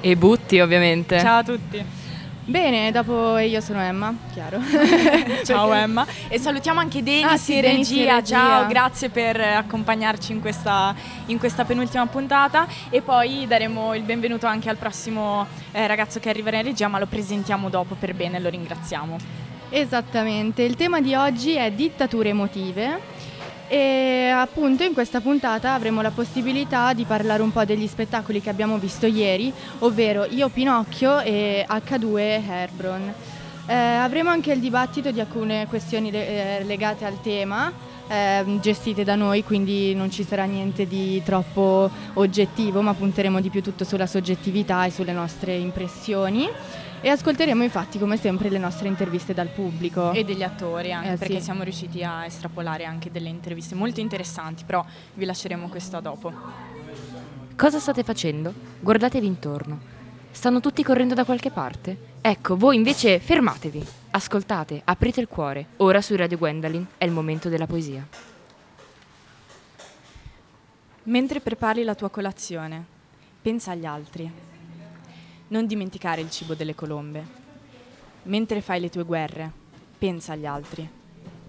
E Butti ovviamente. Ciao a tutti. Bene, dopo io sono Emma, chiaro. Ciao Emma. E salutiamo anche Denis Ah, sì, regia. regia. Ciao, grazie per accompagnarci in questa, in questa penultima puntata. E poi daremo il benvenuto anche al prossimo eh, ragazzo che arriverà in regia, ma lo presentiamo dopo per bene, lo ringraziamo. Esattamente, il tema di oggi è dittature emotive e appunto in questa puntata avremo la possibilità di parlare un po' degli spettacoli che abbiamo visto ieri, ovvero Io Pinocchio e H2 Herbron. Eh, avremo anche il dibattito di alcune questioni le- eh, legate al tema, eh, gestite da noi, quindi non ci sarà niente di troppo oggettivo, ma punteremo di più tutto sulla soggettività e sulle nostre impressioni. E ascolteremo infatti come sempre le nostre interviste dal pubblico. E degli attori anche, Eh, perché sì. siamo riusciti a estrapolare anche delle interviste molto interessanti, però vi lasceremo questo a dopo. Cosa state facendo? Guardatevi intorno. Stanno tutti correndo da qualche parte? Ecco, voi invece fermatevi. Ascoltate, aprite il cuore. Ora su Radio Gwendolyn è il momento della poesia. Mentre prepari la tua colazione, pensa agli altri. Non dimenticare il cibo delle colombe. Mentre fai le tue guerre, pensa agli altri.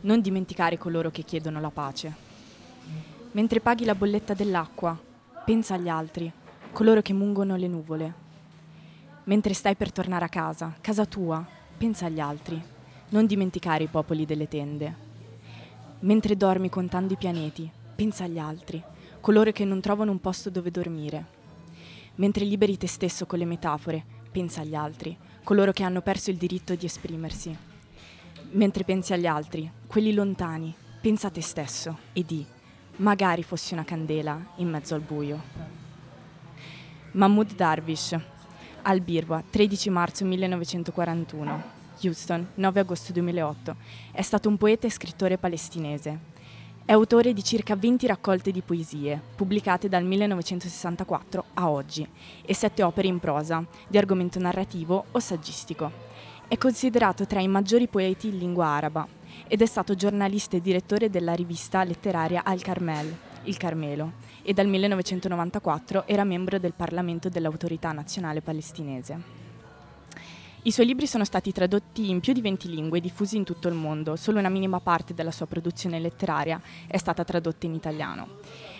Non dimenticare coloro che chiedono la pace. Mentre paghi la bolletta dell'acqua, pensa agli altri, coloro che mungono le nuvole. Mentre stai per tornare a casa, casa tua, pensa agli altri. Non dimenticare i popoli delle tende. Mentre dormi contando i pianeti, pensa agli altri, coloro che non trovano un posto dove dormire. Mentre liberi te stesso con le metafore, pensa agli altri, coloro che hanno perso il diritto di esprimersi. Mentre pensi agli altri, quelli lontani, pensa a te stesso e di, magari fossi una candela in mezzo al buio. Mahmoud Darwish, al Birwa, 13 marzo 1941. Houston, 9 agosto 2008. È stato un poeta e scrittore palestinese. È autore di circa 20 raccolte di poesie, pubblicate dal 1964 a oggi, e sette opere in prosa, di argomento narrativo o saggistico. È considerato tra i maggiori poeti in lingua araba ed è stato giornalista e direttore della rivista letteraria Al Carmel, Il Carmelo, e dal 1994 era membro del Parlamento dell'Autorità Nazionale Palestinese. I suoi libri sono stati tradotti in più di 20 lingue e diffusi in tutto il mondo, solo una minima parte della sua produzione letteraria è stata tradotta in italiano.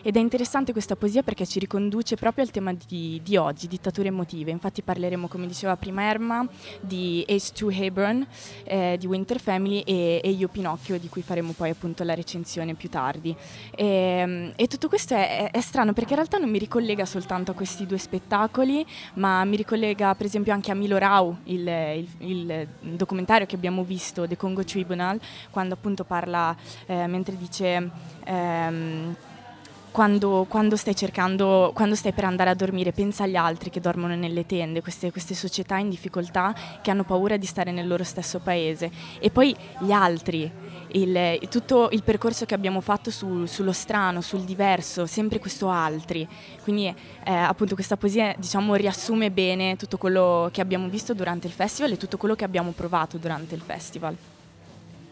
Ed è interessante questa poesia perché ci riconduce proprio al tema di, di oggi, dittature emotive. Infatti parleremo, come diceva prima Erma, di Ace 2 Hebron, eh, di Winter Family e, e Io Pinocchio, di cui faremo poi appunto la recensione più tardi. E, e tutto questo è, è- è strano perché in realtà non mi ricollega soltanto a questi due spettacoli, ma mi ricollega per esempio anche a Milo Rau, il, il- il documentario che abbiamo visto, The Congo Tribunal, quando appunto parla, eh, mentre dice... ehm, quando, quando stai cercando, quando stai per andare a dormire, pensa agli altri che dormono nelle tende, queste, queste società in difficoltà che hanno paura di stare nel loro stesso paese. E poi gli altri, il, tutto il percorso che abbiamo fatto su- sullo strano, sul diverso, sempre questo altri. Quindi eh, appunto questa poesia diciamo, riassume bene tutto quello che abbiamo visto durante il festival e tutto quello che abbiamo provato durante il festival.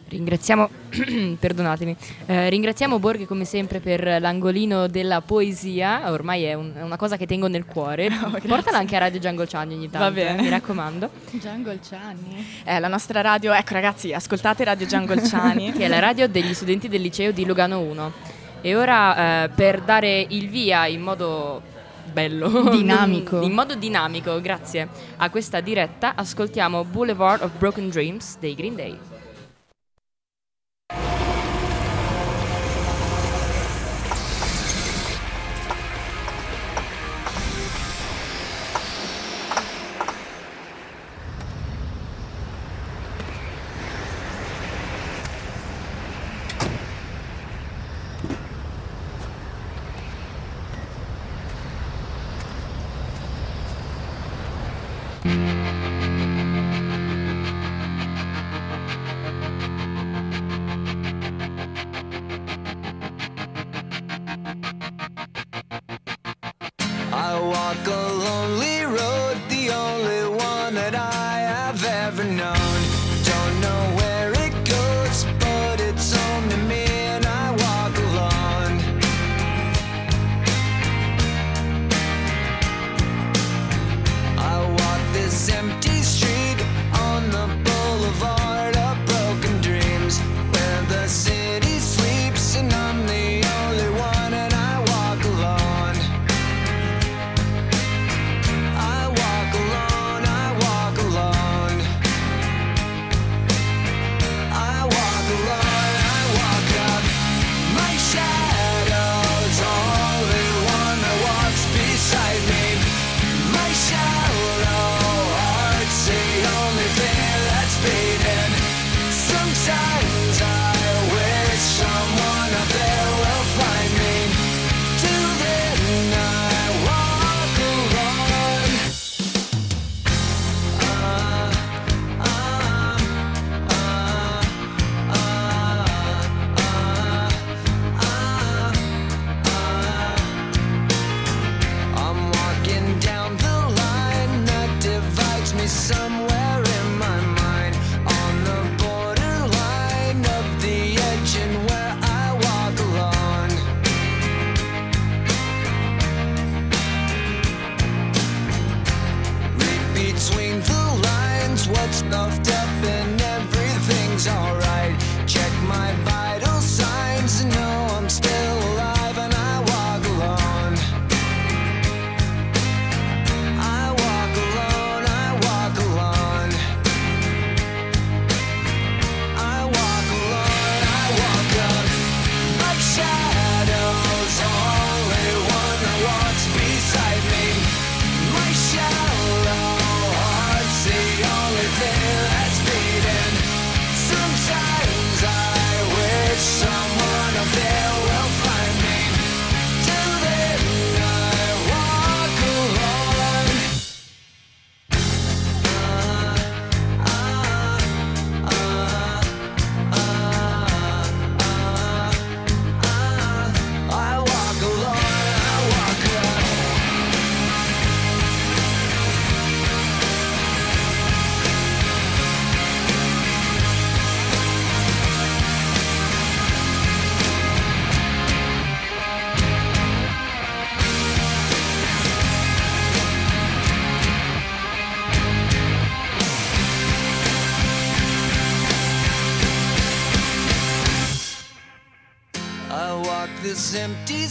Ringraziamo, perdonatemi, eh, ringraziamo Borghi come sempre per l'angolino della poesia, ormai è, un- è una cosa che tengo nel cuore. Portala anche a Radio Jungle Channel ogni tanto, Va bene. eh, mi raccomando, Jungle Chani. Eh, la nostra radio, ecco ragazzi, ascoltate Radio Giangolciani. che è la radio degli studenti del liceo di Lugano 1. E ora eh, per dare il via in modo bello, Dinamico. in modo dinamico, grazie a questa diretta, ascoltiamo Boulevard of Broken Dreams dei Green Day.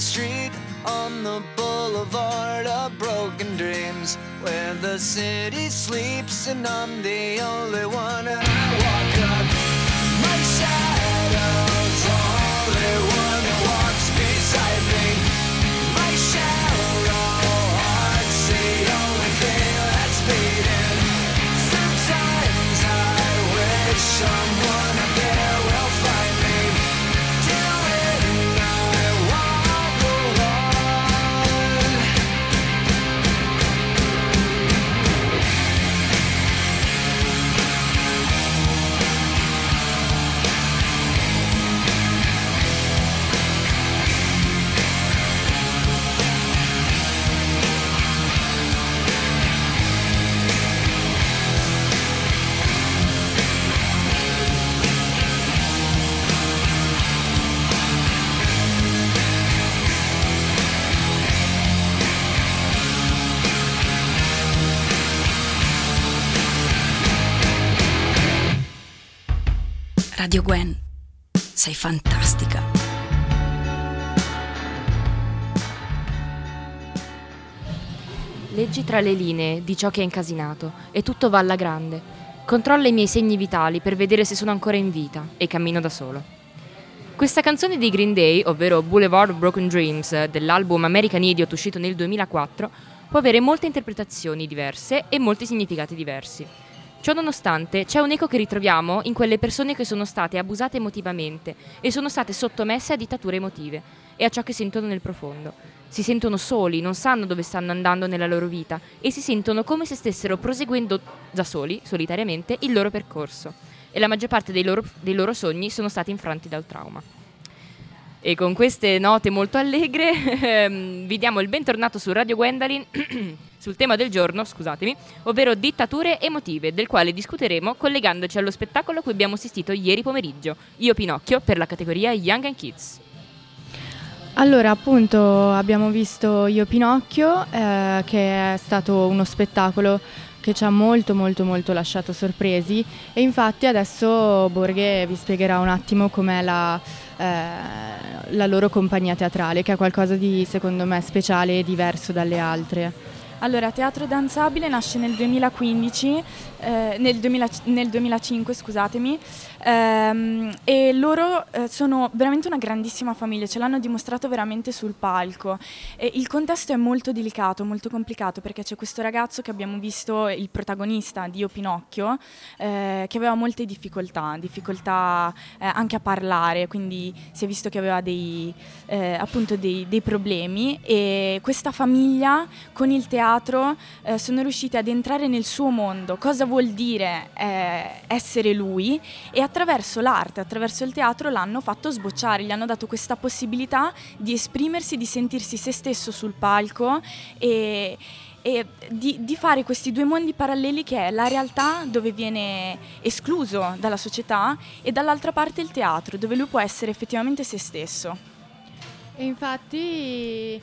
Street Radio Gwen, sei fantastica. Leggi tra le linee di ciò che è incasinato e tutto va alla grande. Controlla i miei segni vitali per vedere se sono ancora in vita e cammino da solo. Questa canzone dei Green Day, ovvero Boulevard Broken Dreams dell'album American Idiot uscito nel 2004, può avere molte interpretazioni diverse e molti significati diversi. Ciò nonostante, c'è un eco che ritroviamo in quelle persone che sono state abusate emotivamente e sono state sottomesse a dittature emotive e a ciò che sentono nel profondo. Si sentono soli, non sanno dove stanno andando nella loro vita e si sentono come se stessero proseguendo da soli, solitariamente, il loro percorso. E la maggior parte dei loro, dei loro sogni sono stati infranti dal trauma. E con queste note molto allegre ehm, vi diamo il bentornato su Radio Gwendolyn sul tema del giorno, scusatemi, ovvero dittature emotive, del quale discuteremo collegandoci allo spettacolo a cui abbiamo assistito ieri pomeriggio, Io Pinocchio, per la categoria Young and Kids. Allora, appunto, abbiamo visto Io Pinocchio, eh, che è stato uno spettacolo che ci ha molto molto molto lasciato sorpresi e infatti adesso Borghe vi spiegherà un attimo com'è la, eh, la loro compagnia teatrale, che è qualcosa di secondo me speciale e diverso dalle altre. Allora, Teatro Danzabile nasce nel 2015, eh, nel, 2000 nel 2005, scusatemi, ehm, e loro eh, sono veramente una grandissima famiglia, ce l'hanno dimostrato veramente sul palco. E il contesto è molto delicato, molto complicato, perché c'è questo ragazzo che abbiamo visto, il protagonista di Io Pinocchio, eh, che aveva molte difficoltà, difficoltà eh, anche a parlare, quindi si è visto che aveva dei, eh, appunto dei, dei problemi. E questa famiglia con il teatro sono riusciti ad entrare nel suo mondo, cosa vuol dire eh, essere lui e attraverso l'arte, attraverso il teatro l'hanno fatto sbocciare, gli hanno dato questa possibilità di esprimersi, di sentirsi se stesso sul palco e, e di, di fare questi due mondi paralleli che è la realtà dove viene escluso dalla società e dall'altra parte il teatro dove lui può essere effettivamente se stesso. E infatti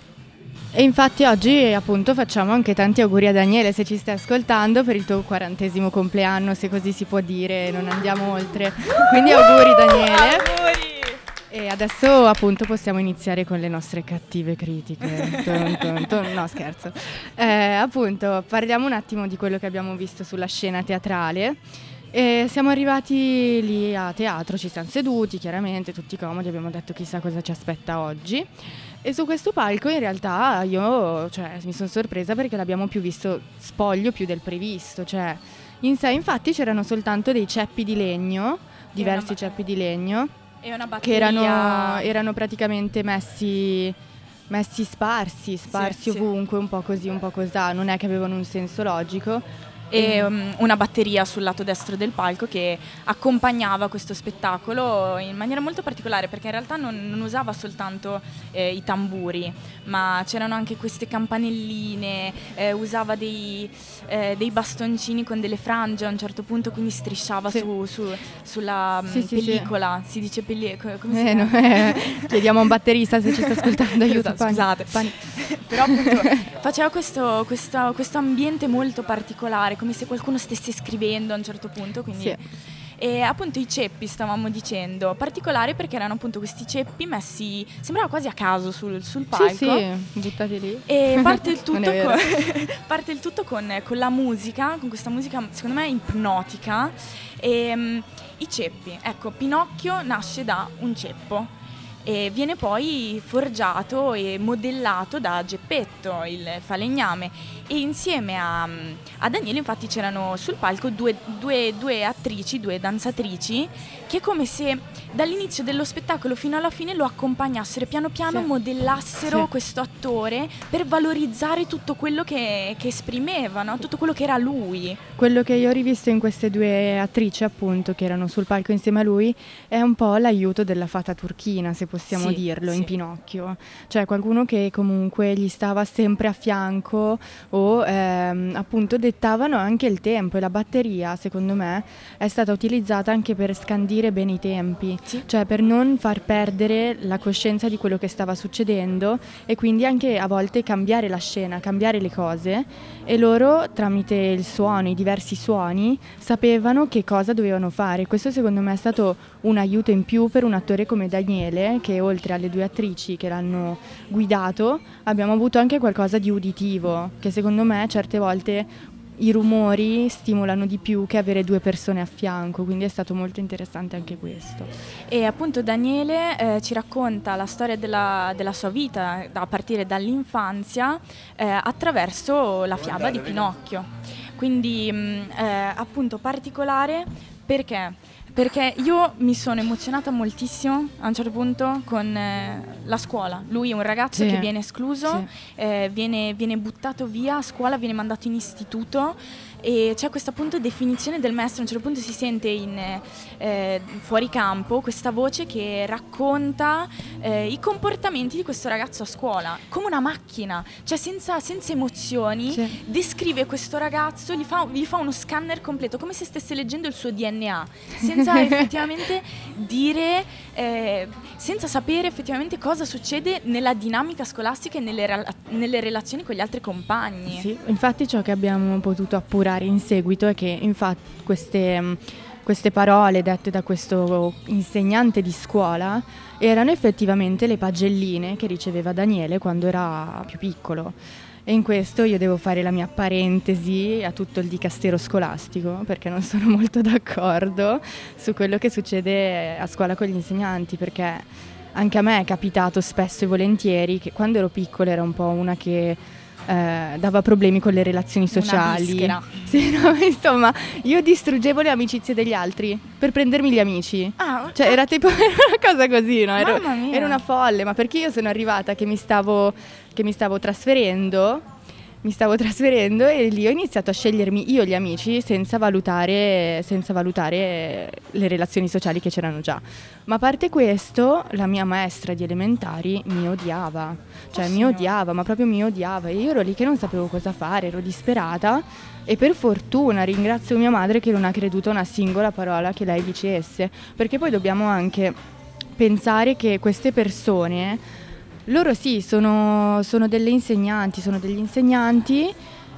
E infatti oggi appunto facciamo anche tanti auguri a Daniele se ci stai ascoltando per il tuo quarantesimo compleanno, se così si può dire, non andiamo oltre. Quindi auguri Daniele. E adesso appunto possiamo iniziare con le nostre cattive critiche. Ton, ton, ton. No, scherzo. Eh, appunto, parliamo un attimo di quello che abbiamo visto sulla scena teatrale. E siamo arrivati lì a teatro, ci siamo seduti chiaramente, tutti comodi, abbiamo detto chissà cosa ci aspetta oggi. E su questo palco in realtà io cioè, mi sono sorpresa perché l'abbiamo più visto spoglio più del previsto. Cioè, in sé infatti c'erano soltanto dei ceppi di legno, diversi ba- ceppi di legno che erano, erano praticamente messi, messi sparsi, sparsi Sì, sì. ovunque, un po' così, un po' cosà, non è che avevano un senso logico. E um, una batteria sul lato destro del palco che accompagnava questo spettacolo in maniera molto particolare perché in realtà non, non usava soltanto eh, i tamburi ma c'erano anche queste campanelline, eh, usava dei, eh, dei bastoncini con delle frange a un certo punto quindi strisciava Sì. su, su- sulla mm, Sì, sì, sì. pellicola, si dice pellicola, come Eh, no, eh, chiediamo a un batterista se ci sta ascoltando, aiuto. Esatto, scusate. pani- Però appunto faceva questo, questo, questo ambiente molto particolare, come se qualcuno stesse scrivendo a un certo punto. Quindi... Sì. E appunto i ceppi stavamo dicendo, particolari perché erano appunto questi ceppi messi, sembrava quasi a caso sul, sul palco. Sì, sì, buttati lì. E parte il tutto, è con, parte il tutto con, con la musica, con questa musica secondo me ipnotica. E, mm, I ceppi, ecco, Pinocchio nasce da un ceppo e viene poi forgiato e modellato da Geppetto, il falegname. E insieme a, a Daniele infatti c'erano sul palco due, due- due attrici, due danzatrici, che come se dall'inizio dello spettacolo fino alla fine lo accompagnassero e piano piano Sì. modellassero Sì. questo attore per valorizzare tutto quello che, che esprimeva, no? tutto quello che era lui. Quello che io ho rivisto in queste due attrici, appunto, che erano sul palco insieme a lui, è un po' l'aiuto della fata turchina, se possiamo Sì, dirlo, in Pinocchio. Cioè qualcuno che comunque gli stava sempre a fianco o ehm, appunto dettavano anche il tempo e la batteria, secondo me, è stata utilizzata anche per scandire bene i tempi, Sì. cioè per non far perdere la coscienza di quello che stava succedendo e quindi anche a volte cambiare la scena, cambiare le cose e loro tramite il suono, i diversi suoni, sapevano che cosa dovevano fare. Questo secondo me è stato un aiuto in più per un attore come Daniele, che oltre alle due attrici che l'hanno guidato, abbiamo avuto anche qualcosa di uditivo, che secondo me certe volte i rumori stimolano di più che avere due persone a fianco, quindi è stato molto interessante anche questo. E appunto Daniele eh, ci racconta la storia della, della sua vita a partire dall'infanzia eh, attraverso la fiaba di Pinocchio. Quindi mh, eh, appunto particolare perché? Perché io mi sono emozionata moltissimo a un certo punto con eh, la scuola. Lui è un ragazzo Sì. che viene escluso, Sì. eh, viene, viene buttato via a scuola, viene mandato in istituto e c'è questa appunto definizione del maestro, a un certo punto si sente in, eh, fuori campo questa voce che racconta eh, i comportamenti di questo ragazzo a scuola, come una macchina, cioè senza, senza emozioni, Sì. descrive questo ragazzo, gli fa, gli fa uno scanner completo, come se stesse leggendo il suo DNA, senza effettivamente dire, eh, senza sapere effettivamente cosa succede nella dinamica scolastica e nelle, nelle relazioni con gli altri compagni. Sì, infatti ciò che abbiamo potuto appurare in seguito è che infatti queste, mh, queste parole dette da questo insegnante di scuola erano effettivamente le pagelline che riceveva Daniele quando era più piccolo. E in questo io devo fare la mia parentesi a tutto il dicastero scolastico perché non sono molto d'accordo su quello che succede a scuola con gli insegnanti perché anche a me è capitato spesso e volentieri che quando ero piccola era un po' una che eh, dava problemi con le relazioni sociali. Sì, no, insomma, io distruggevo le amicizie degli altri per prendermi gli amici. Ah, Cioè, era tipo era una cosa così, no? Ero, era una folle, ma perché io sono arrivata che mi stavo, che mi stavo trasferendo, mi stavo trasferendo e lì ho iniziato a scegliermi io gli amici senza valutare, senza valutare le relazioni sociali che c'erano già. Ma a parte questo, la mia maestra di elementari mi odiava, cioè Oh, mi odiava, ma proprio mi odiava. E io ero lì che non sapevo cosa fare, ero disperata e per fortuna ringrazio mia madre che non ha creduto a una singola parola che lei dicesse, perché poi dobbiamo anche pensare che queste persone Loro sì, sono, sono delle insegnanti, sono degli insegnanti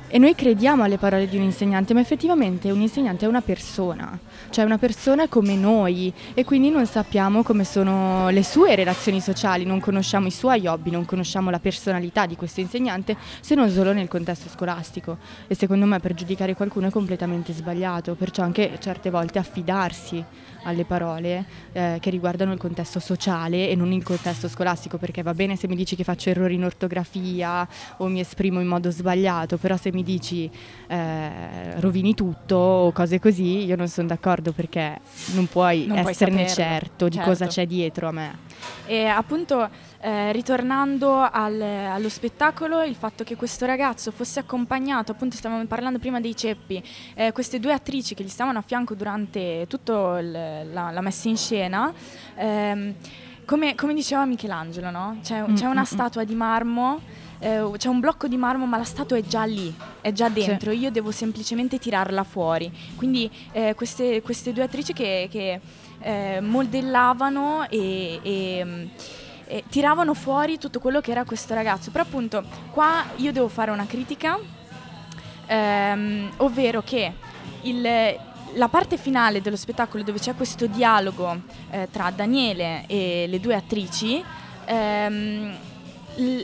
e noi crediamo alle parole di un insegnante, ma effettivamente un insegnante è una persona, cioè una persona come noi e quindi non sappiamo come sono le sue relazioni sociali, non conosciamo i suoi hobby, non conosciamo la personalità di questo insegnante se non solo nel contesto scolastico e secondo me per giudicare qualcuno è completamente sbagliato, perciò anche certe volte affidarsi alle parole eh, che riguardano il contesto sociale e non il contesto scolastico, perché va bene se mi dici che faccio errori in ortografia o mi esprimo in modo sbagliato, però se mi dici eh, rovini tutto o cose così, io non sono d'accordo perché non puoi Non puoi esserne saperlo, certo di certo. cosa c'è dietro a me. E appunto, eh, ritornando al- allo spettacolo, il fatto che questo ragazzo fosse accompagnato, appunto stavamo parlando prima dei ceppi, eh, queste due attrici che gli stavano a fianco durante tutta la, la messa in scena, ehm, come, come diceva Michelangelo, no? C'è, Mm, c'è una mm, mm. statua di marmo. eh, c'è un blocco di marmo ma la statua è già lì, è già dentro, io devo semplicemente tirarla fuori. Quindi eh, queste, queste due attrici che, che, eh, modellavano e, e, mm, e tiravano fuori tutto quello che era questo ragazzo. Però appunto qua io devo fare una critica, ehm, ovvero che il- la parte finale dello spettacolo dove c'è questo dialogo eh, tra Daniele e le due attrici, ehm, l-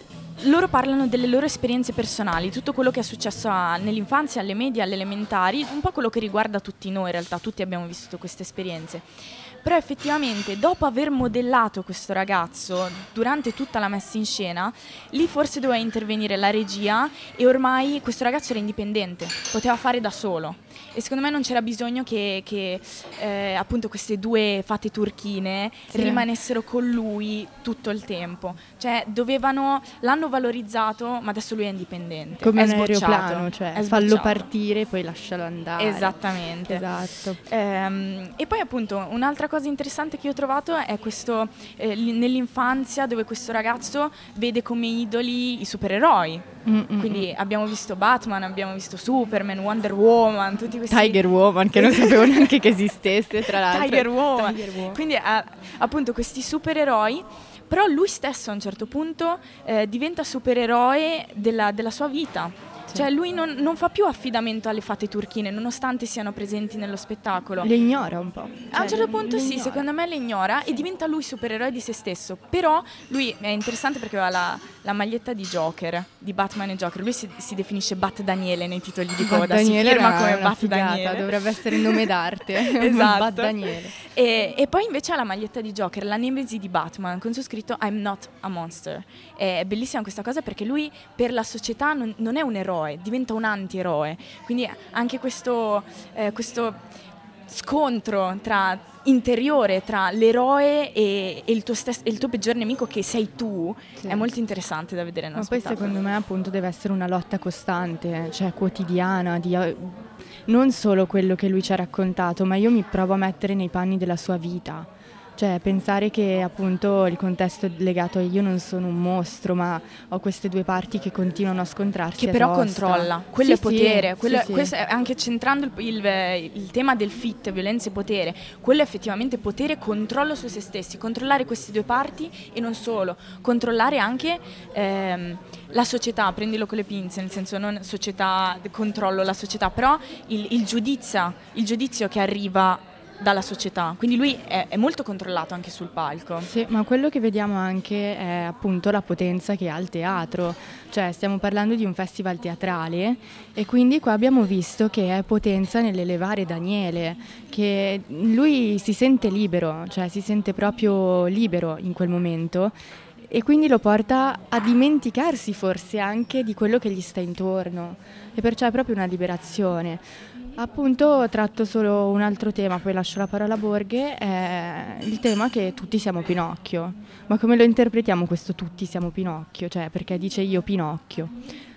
loro parlano delle loro esperienze personali, tutto quello che è successo a- nell'infanzia, alle medie, alle elementari, un po' quello che riguarda tutti noi, in realtà tutti abbiamo vissuto queste esperienze. Però effettivamente dopo aver modellato questo ragazzo durante tutta la messa in scena, lì forse doveva intervenire la regia e ormai questo ragazzo era indipendente, poteva fare da solo. E secondo me non c'era bisogno che, che, eh, appunto queste due fate turchine Sì. rimanessero con lui tutto il tempo. Cioè dovevano, l'hanno valorizzato, ma adesso lui è indipendente. Come è un sbocciato, aeroplano, cioè fallo partire e poi lascialo andare. Esattamente. Esatto. Ehm, e poi appunto un'altra cosa interessante che io ho trovato è questo eh, li- nell'infanzia dove questo ragazzo vede come idoli i supereroi. Mm, mm, Quindi abbiamo visto Batman, abbiamo visto Superman, Wonder Woman, tutti questi Tiger Woman, che non sapevo neanche che esistesse, tra l'altro. Tiger Woman. Tiger Woman. Quindi eh, appunto questi supereroi, però lui stesso a un certo punto eh, diventa supereroe della, della sua vita. Cioè lui non, non fa più affidamento alle fate turchine, nonostante siano presenti nello spettacolo. Le ignora un po'. A un Cioè, certo punto sì, ignora. secondo me le ignora e diventa lui supereroe di se stesso. Però lui è interessante perché aveva la, la maglietta di Joker, di Batman e Joker. Lui si, si definisce Bat Daniele nei titoli di Bat coda, Daniele si firma come Bat figata, Daniele. Dovrebbe essere il nome d'arte. Esatto. Bat Daniele. E, e poi invece ha la maglietta di Joker, la nemesi di Batman, con su scritto I'm not a monster. È bellissima questa cosa perché lui per la società non, non è un eroe, diventa un antieroe. Quindi anche questo, eh, questo scontro tra interiore tra l'eroe e, e il, tuo stes- e il tuo peggior nemico che sei tu Sì. è molto interessante da vedere Ma poi secondo me appunto deve essere una lotta costante, cioè quotidiana, di, eh, non solo quello che lui ci ha raccontato, ma io mi provo a mettere nei panni della sua vita. Cioè pensare che appunto il contesto legato a io non sono un mostro, ma ho queste due parti che continuano a scontrarsi. che però tosta. controlla, quello Sì, è potere, sì, quello sì, questo è anche centrando il, il- il tema del fit, violenza e potere, quello è effettivamente potere, controllo su se stessi, controllare queste due parti e non solo, controllare anche ehm, la società, prendilo con le pinze, nel senso non società, controllo la società, però il, il giudizio, il giudizio che arriva dalla società, quindi lui è, è molto controllato anche sul palco. Sì, ma quello che vediamo anche è appunto la potenza che ha il teatro, cioè stiamo parlando di un festival teatrale e quindi qua abbiamo visto che è potenza nell'elevare Daniele, che lui si sente libero, cioè si sente proprio libero in quel momento e quindi lo porta a dimenticarsi forse anche di quello che gli sta intorno e perciò è proprio una liberazione. Appunto tratto solo un altro tema, poi lascio la parola a Borghe, è il tema che tutti siamo Pinocchio. Ma come lo interpretiamo questo tutti siamo Pinocchio? Cioè perché dice io Pinocchio?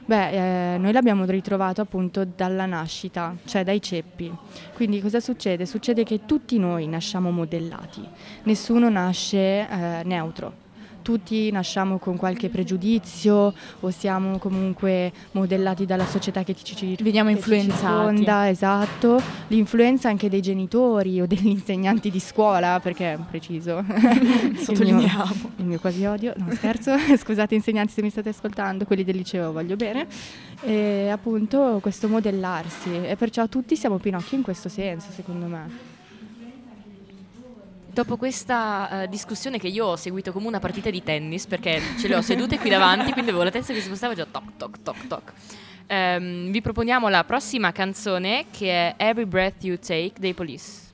Beh, eh, noi l'abbiamo ritrovato appunto dalla nascita, cioè dai ceppi. Quindi cosa succede? Succede che tutti noi nasciamo modellati, nessuno nasce eh, neutro. Tutti nasciamo con qualche pregiudizio o siamo comunque modellati dalla società che ci, ci Veniamo ci influenzati. circonda, esatto. L'influenza anche dei genitori o degli insegnanti di scuola, perché preciso. Sottolineiamo. Il mio, il mio quasi odio, no scherzo, scusate insegnanti se mi state ascoltando, quelli del liceo voglio bene. E appunto questo modellarsi e perciò tutti siamo Pinocchio in questo senso, secondo me. Dopo questa eh, discussione che io ho seguito come una partita di tennis, perché ce le ho sedute qui davanti, quindi avevo la testa che si spostava già toc toc toc toc. Ehm, vi proponiamo la prossima canzone che è Every Breath You Take dei Police.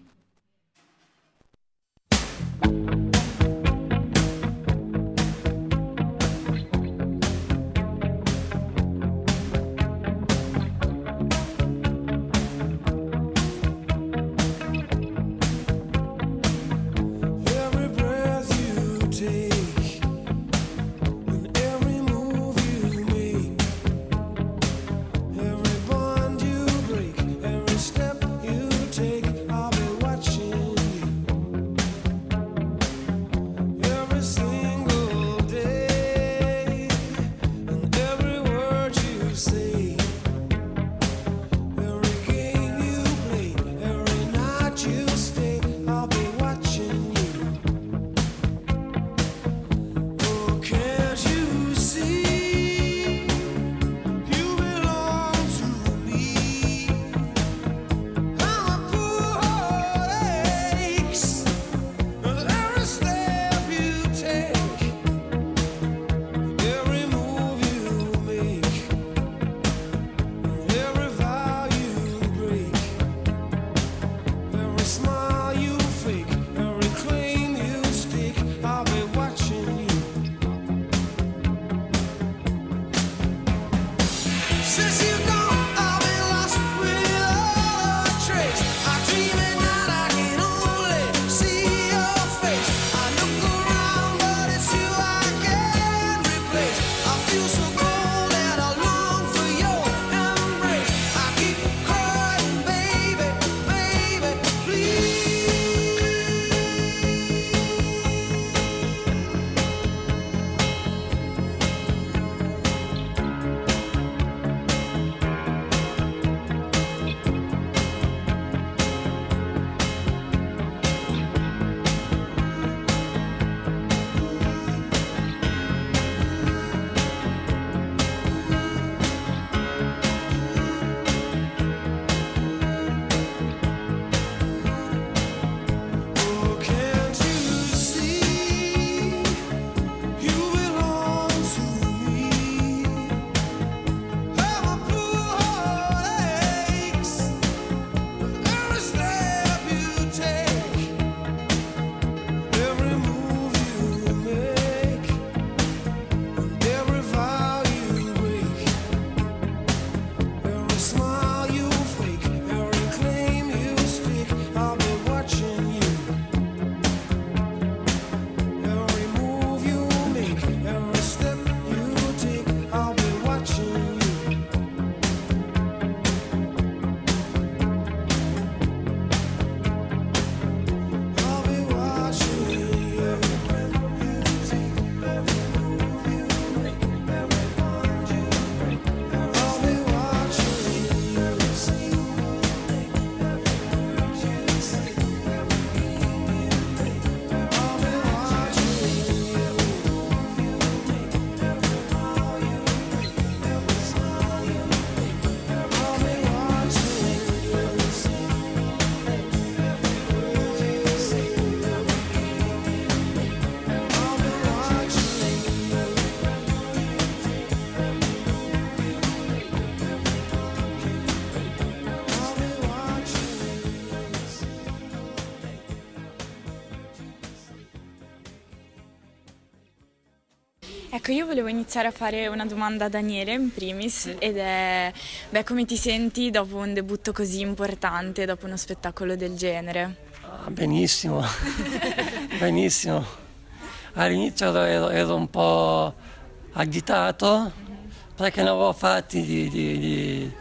Ecco, io volevo iniziare a fare una domanda a Daniele in primis ed è, beh, come ti senti dopo un debutto così importante, dopo uno spettacolo del genere? Ah, benissimo, benissimo. All'inizio ero, ero- un po' agitato perché ne avevo fatti di, di-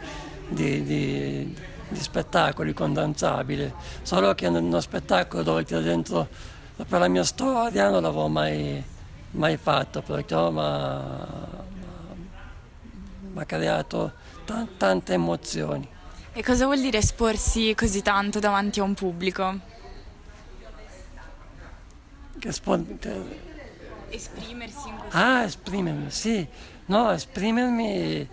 di- di- spettacoli con danzabile, solo che uno spettacolo dove tiro dentro per la mia storia non l'avevo mai, mai fatto, perciò mi ha creato ta- tante emozioni. E cosa vuol dire esporsi così tanto davanti a un pubblico? Che spon- Esprimersi in questo Ah, esprimermi, sì. No, esprimermi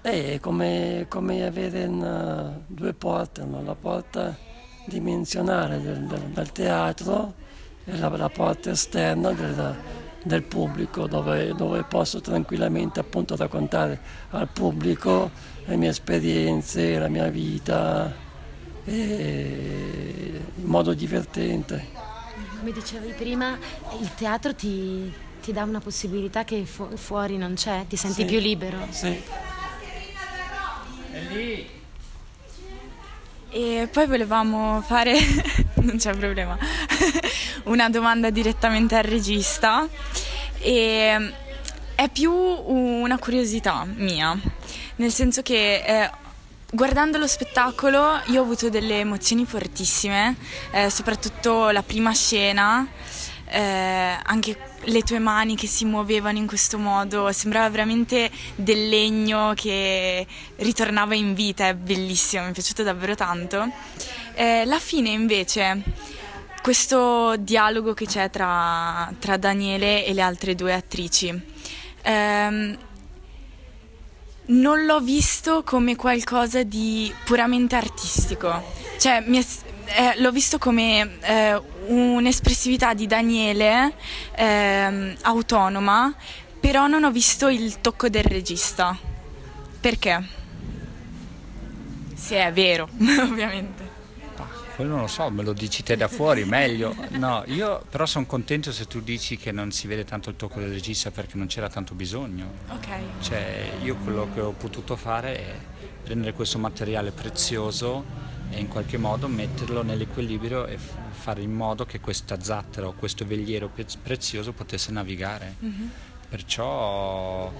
è come, come avere un, due porte, no? la porta dimensionale del, del- del teatro la, la porta esterna del, del pubblico dove, dove posso tranquillamente appunto raccontare al pubblico le mie esperienze, la mia vita e in modo divertente. Come dicevi prima, il teatro ti, ti dà una possibilità che fu- fuori non c'è, ti senti Sì. più libero. Sì. E poi volevamo fare, non c'è problema, una domanda direttamente al regista. E è più una curiosità mia, nel senso che eh, guardando lo spettacolo io ho avuto delle emozioni fortissime, eh, soprattutto la prima scena, eh, anche le tue mani che si muovevano in questo modo, sembrava veramente del legno che ritornava in vita, è bellissimo, mi è piaciuto davvero tanto. Eh, la fine invece, questo dialogo che c'è tra, tra Daniele e le altre due attrici, ehm, non l'ho visto come qualcosa di puramente artistico, cioè mi è- eh, l'ho visto come eh, un'espressività di Daniele ehm, autonoma, però non ho visto il tocco del regista. Perché? Se è vero, ovviamente. Quello non lo so, me lo dici te da fuori, meglio. No, io però sono contento se tu dici che non si vede tanto il tocco del regista perché non c'era tanto bisogno. Ok. Cioè, io quello che ho potuto fare è prendere questo materiale prezioso e in qualche modo metterlo nell'equilibrio e f- fare in modo che questa zattera o questo veliero pre- prezioso potesse navigare. Perciò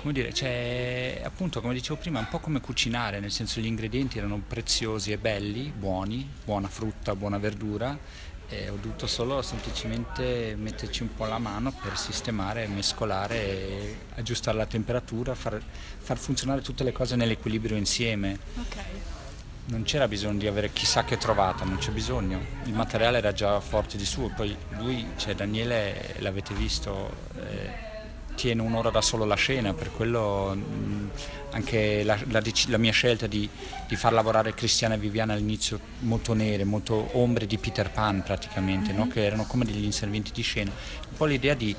come dire, c'è appunto come dicevo prima, un po' come cucinare, nel senso gli ingredienti erano preziosi e belli, buoni, buona frutta, buona verdura e ho dovuto solo semplicemente metterci un po' la mano per sistemare, mescolare, aggiustare la temperatura, far, far funzionare tutte le cose nell'equilibrio insieme. Non c'era bisogno di avere chissà che trovata, non c'è bisogno. Il materiale era già forte di suo, poi lui, cioè Daniele, l'avete visto, eh, tiene un'ora da solo la scena, per quello mh, anche la, la la mia scelta di, di far lavorare Cristiana e Viviana all'inizio molto nere, molto ombre di Peter Pan praticamente, no? che erano come degli inservienti di scena. Un po' l'idea di,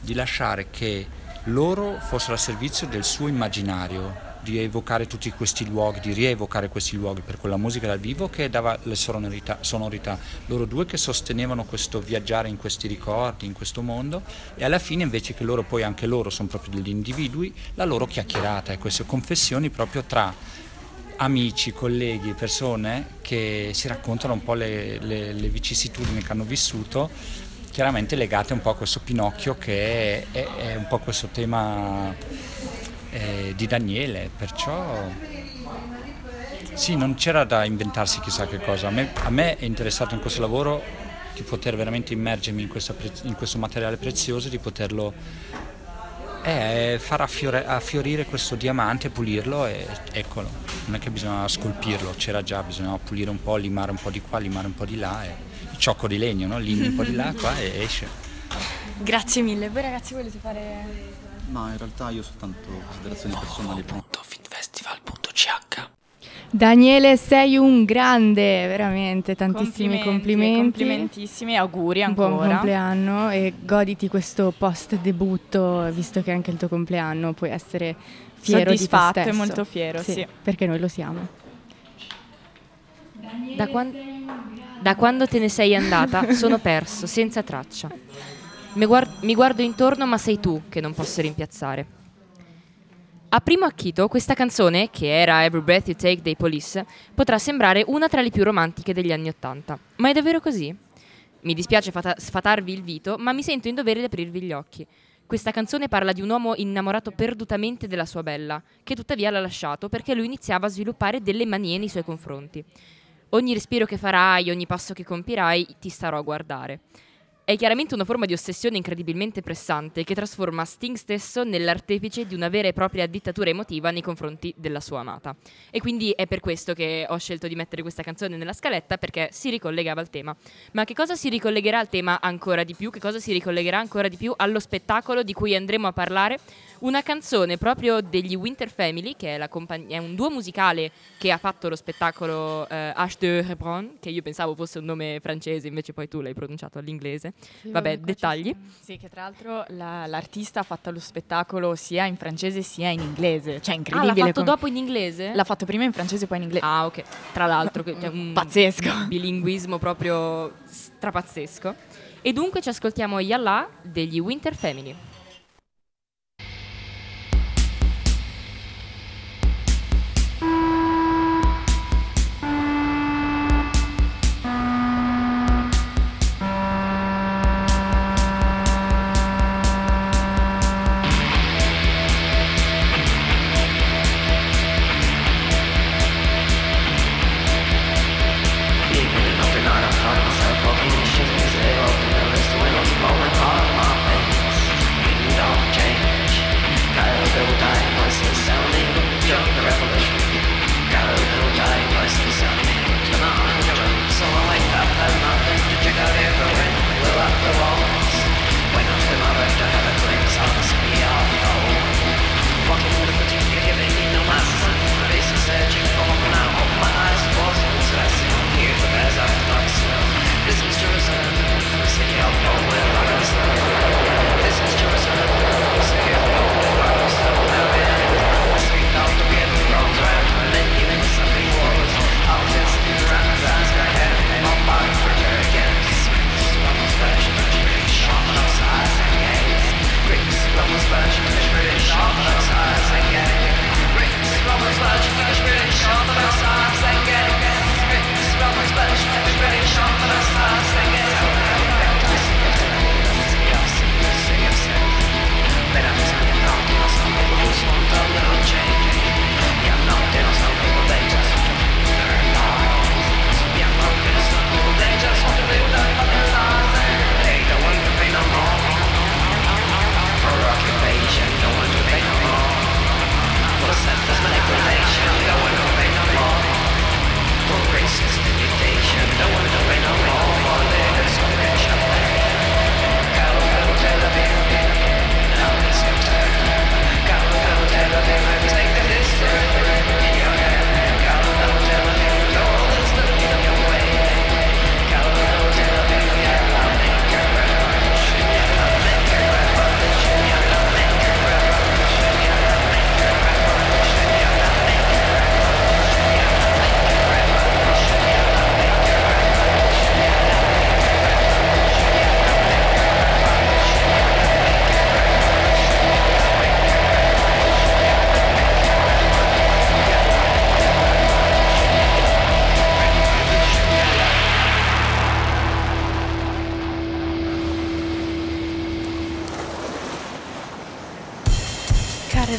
di lasciare che loro fossero al servizio del suo immaginario, di evocare tutti questi luoghi, di rievocare questi luoghi per quella musica dal vivo che dava le sonorità, sonorità. Loro due che sostenevano questo viaggiare in questi ricordi, in questo mondo e alla fine invece che loro poi anche loro sono proprio degli individui, la loro chiacchierata e queste confessioni proprio tra amici, colleghi, persone che si raccontano un po' le, le- le vicissitudini che hanno vissuto, chiaramente legate un po' a questo Pinocchio che è, è- è un po' questo tema eh, di Daniele, perciò sì, non c'era da inventarsi chissà che cosa. A me, a me è interessato in questo lavoro di poter veramente immergermi in, questa in questo materiale prezioso, di poterlo eh, far affiore- affiorire questo diamante, pulirlo e eccolo. Non è che bisogna scolpirlo, c'era già, bisognava pulire un po', limare un po' di qua, limare un po' di là. E... Il ciocco di legno, no? Limi un po' di là, qua e esce. Grazie mille. Voi ragazzi volete fare... Ma in realtà io soltanto considerazioni personali. Finfestival.ch Daniele, sei un grande, veramente, tantissimi complimenti. Complimentissimi, auguri ancora. Buon compleanno e goditi questo post debutto, visto che è anche il tuo compleanno, puoi essere fiero di te Soddisfatto e stesso. molto fiero, sì. Perché noi lo siamo. Da, quan- da quando te ne sei andata sono perso, senza traccia. Mi, guard- mi guardo intorno ma sei tu che non posso rimpiazzare. A primo acchito questa canzone, che era Every Breath You Take dei Police, potrà sembrare una tra le più romantiche degli anni Ottanta. Ma è davvero così? Mi dispiace fata- sfatarvi il vito, ma mi sento in dovere di aprirvi gli occhi. Questa canzone parla di un uomo innamorato perdutamente della sua bella, che tuttavia l'ha lasciato perché lui iniziava a sviluppare delle manie nei suoi confronti. Ogni respiro che farai, ogni passo che compirai, ti starò a guardare. È chiaramente una forma di ossessione incredibilmente pressante che trasforma Sting stesso nell'artefice di una vera e propria dittatura emotiva nei confronti della sua amata. E quindi è per questo che ho scelto di mettere questa canzone nella scaletta perché si ricollegava al tema. Ma che cosa si ricollegherà al tema ancora di più? Che cosa si ricollegherà ancora di più allo spettacolo di cui andremo a parlare? Una canzone proprio degli Winter Family, che è, la compagn- è un duo musicale che ha fatto lo spettacolo eh, H de Hebron, che io pensavo fosse un nome francese, invece poi tu l'hai pronunciato all'inglese. Vabbè, dettagli. Sì, che tra l'altro la- l'artista ha fatto lo spettacolo sia in francese sia in inglese. Cioè, Ah, incredibile. l'ha fatto come- dopo in inglese? L'ha fatto prima in francese e poi in inglese. Ah, ok. Tra l'altro, che- cioè, un Pazzesco. bilinguismo proprio strapazzesco. E dunque ci ascoltiamo Yalla degli Winter Family.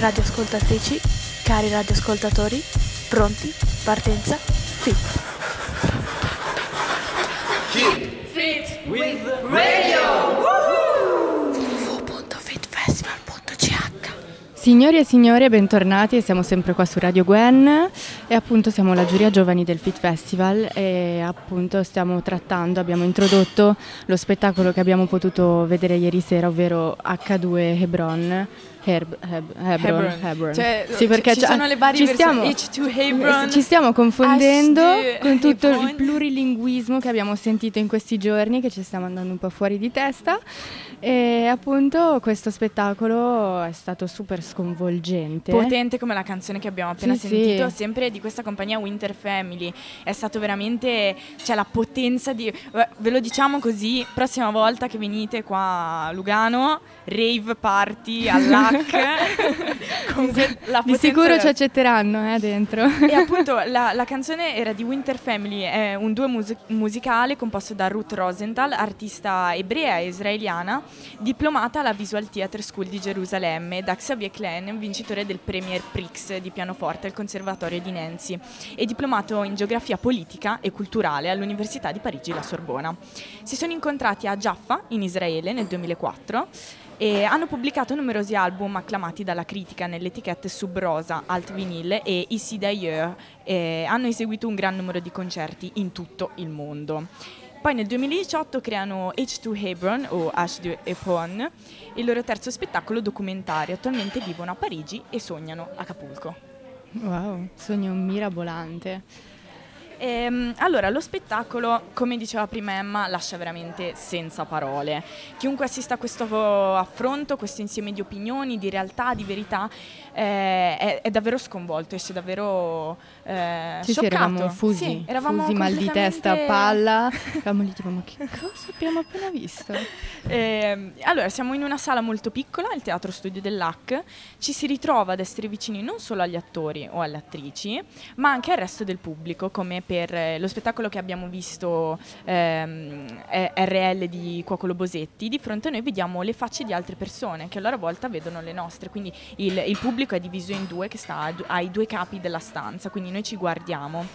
Radioascoltatrici, cari radioascoltatori, pronti? Partenza? Fit. Signori e signore, bentornati, siamo sempre qua su Radio Gwen e appunto siamo la giuria giovani del Fit Festival e appunto stiamo trattando, abbiamo introdotto lo spettacolo che abbiamo potuto vedere ieri sera, ovvero H2 Hebron. Herb- Heb- Hebron, Hebron. Hebron. Cioè, Sì, perché ci c'è- sono le varie ci stiamo, H2 Hebron, ci stiamo confondendo H2 con tutto il Hebron. plurilinguismo che abbiamo sentito in questi giorni, che ci stiamo andando un po' fuori di testa. E appunto questo spettacolo è stato super sconvolgente. potente come la canzone che abbiamo appena Sì, sentito, sì. sempre di questa compagnia Winter Family. È stato veramente, cioè la potenza di... Ve lo diciamo così, prossima volta che venite qua a Lugano, rave party all'hack Comunque la Di sicuro ci accetteranno eh, dentro. E appunto la, la canzone era di Winter Family, è un duo mus- musicale composto da Ruth Rosenthal, artista ebrea e israeliana, diplomata alla Visual Theatre School di Gerusalemme, da Xavier Klein, vincitore del Premier Prix di pianoforte al Conservatorio di Nancy, e diplomato in geografia politica e culturale all'Università di Parigi La Sorbona. Si sono incontrati a Jaffa, in Israele, nel 2004 e hanno pubblicato numerosi album acclamati dalla critica nelle etichette Sub Rosa, Alt Vinyl e Ici d'ailleurs e hanno eseguito un gran numero di concerti in tutto il mondo. Poi nel 2018 creano H2 Hebron o H2 Hebron, il loro terzo spettacolo documentario. Attualmente vivono a Parigi e sognano Acapulco. Wow, sogno mirabolante. Ehm, allora, lo spettacolo, come diceva prima Emma, lascia veramente senza parole. Chiunque assista a questo affronto, questo insieme di opinioni, di realtà, di verità, eh, è, è davvero sconvolto, esce davvero eh, Sì, sì, scioccato. eravamo fusi, Sì, eravamo fusi, mal di testa, completamente- palla. Eravamo lì tipo, ma che cosa abbiamo appena visto? Ehm, allora, siamo in una sala molto piccola, il Teatro Studio dell'AC, ci si ritrova ad essere vicini non solo agli attori o alle attrici, ma anche al resto del pubblico, come per eh, lo spettacolo che abbiamo visto ehm, eh, RL di Cuocolo Bosetti, di fronte a noi vediamo le facce di altre persone che a loro volta vedono le nostre, quindi il, il pubblico è diviso in due che sta ai due capi della stanza, quindi noi ci guardiamo.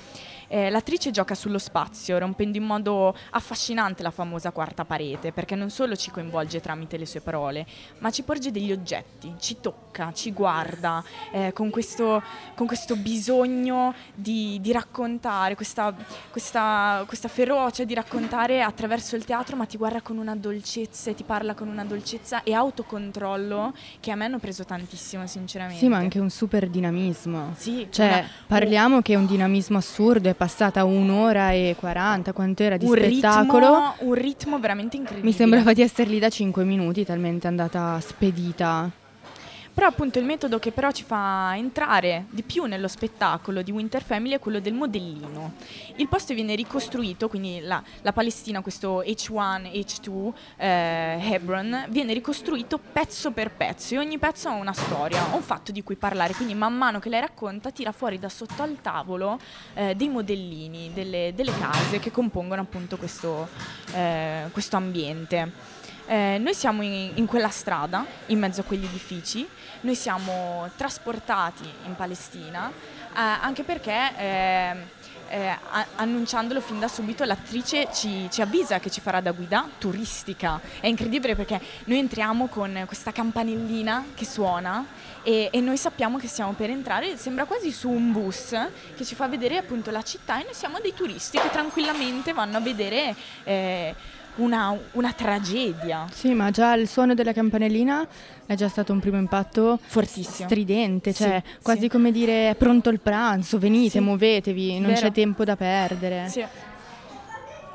Eh, l'attrice gioca sullo spazio, rompendo in modo affascinante la famosa quarta parete, perché non solo ci coinvolge tramite le sue parole, ma ci porge degli oggetti, ci tocca, ci guarda, eh, con, questo, con questo bisogno di, di raccontare, questa, questa, questa ferocia di raccontare attraverso il teatro, ma ti guarda con una dolcezza e ti parla con una dolcezza e autocontrollo che a me hanno preso tantissimo, sinceramente. Sì, ma anche un super dinamismo. Sì, Cioè, una- parliamo che è un dinamismo assurdo, è passata un'ora e 40, quanto era di un spettacolo. ritmo, un ritmo veramente incredibile. Mi sembrava di essere lì da 5 minuti, talmente è andata spedita. Però appunto il metodo che però ci fa entrare di più nello spettacolo di Winter Family è quello del modellino. Il posto viene ricostruito, quindi la, la Palestina, questo H1, H2, eh, Hebron, viene ricostruito pezzo per pezzo e ogni pezzo ha una storia, un fatto di cui parlare, quindi man mano che lei racconta tira fuori da sotto al tavolo eh, dei modellini, delle, delle case che compongono appunto questo, eh, questo ambiente. Eh, noi siamo in, in quella strada, in mezzo a quegli edifici, noi siamo trasportati in Palestina, eh, anche perché eh, eh, annunciandolo fin da subito l'attrice ci, ci avvisa che ci farà da guida turistica. È incredibile perché noi entriamo con questa campanellina che suona e, e noi sappiamo che stiamo per entrare, sembra quasi su un bus che ci fa vedere appunto la città e noi siamo dei turisti che tranquillamente vanno a vedere eh, una, una tragedia. Sì, ma già il suono della campanellina è già stato un primo impatto fortissimo, stridente, cioè Sì, quasi sì. come dire è pronto il pranzo, venite, Sì. muovetevi, non Vero. c'è tempo da perdere. Sì.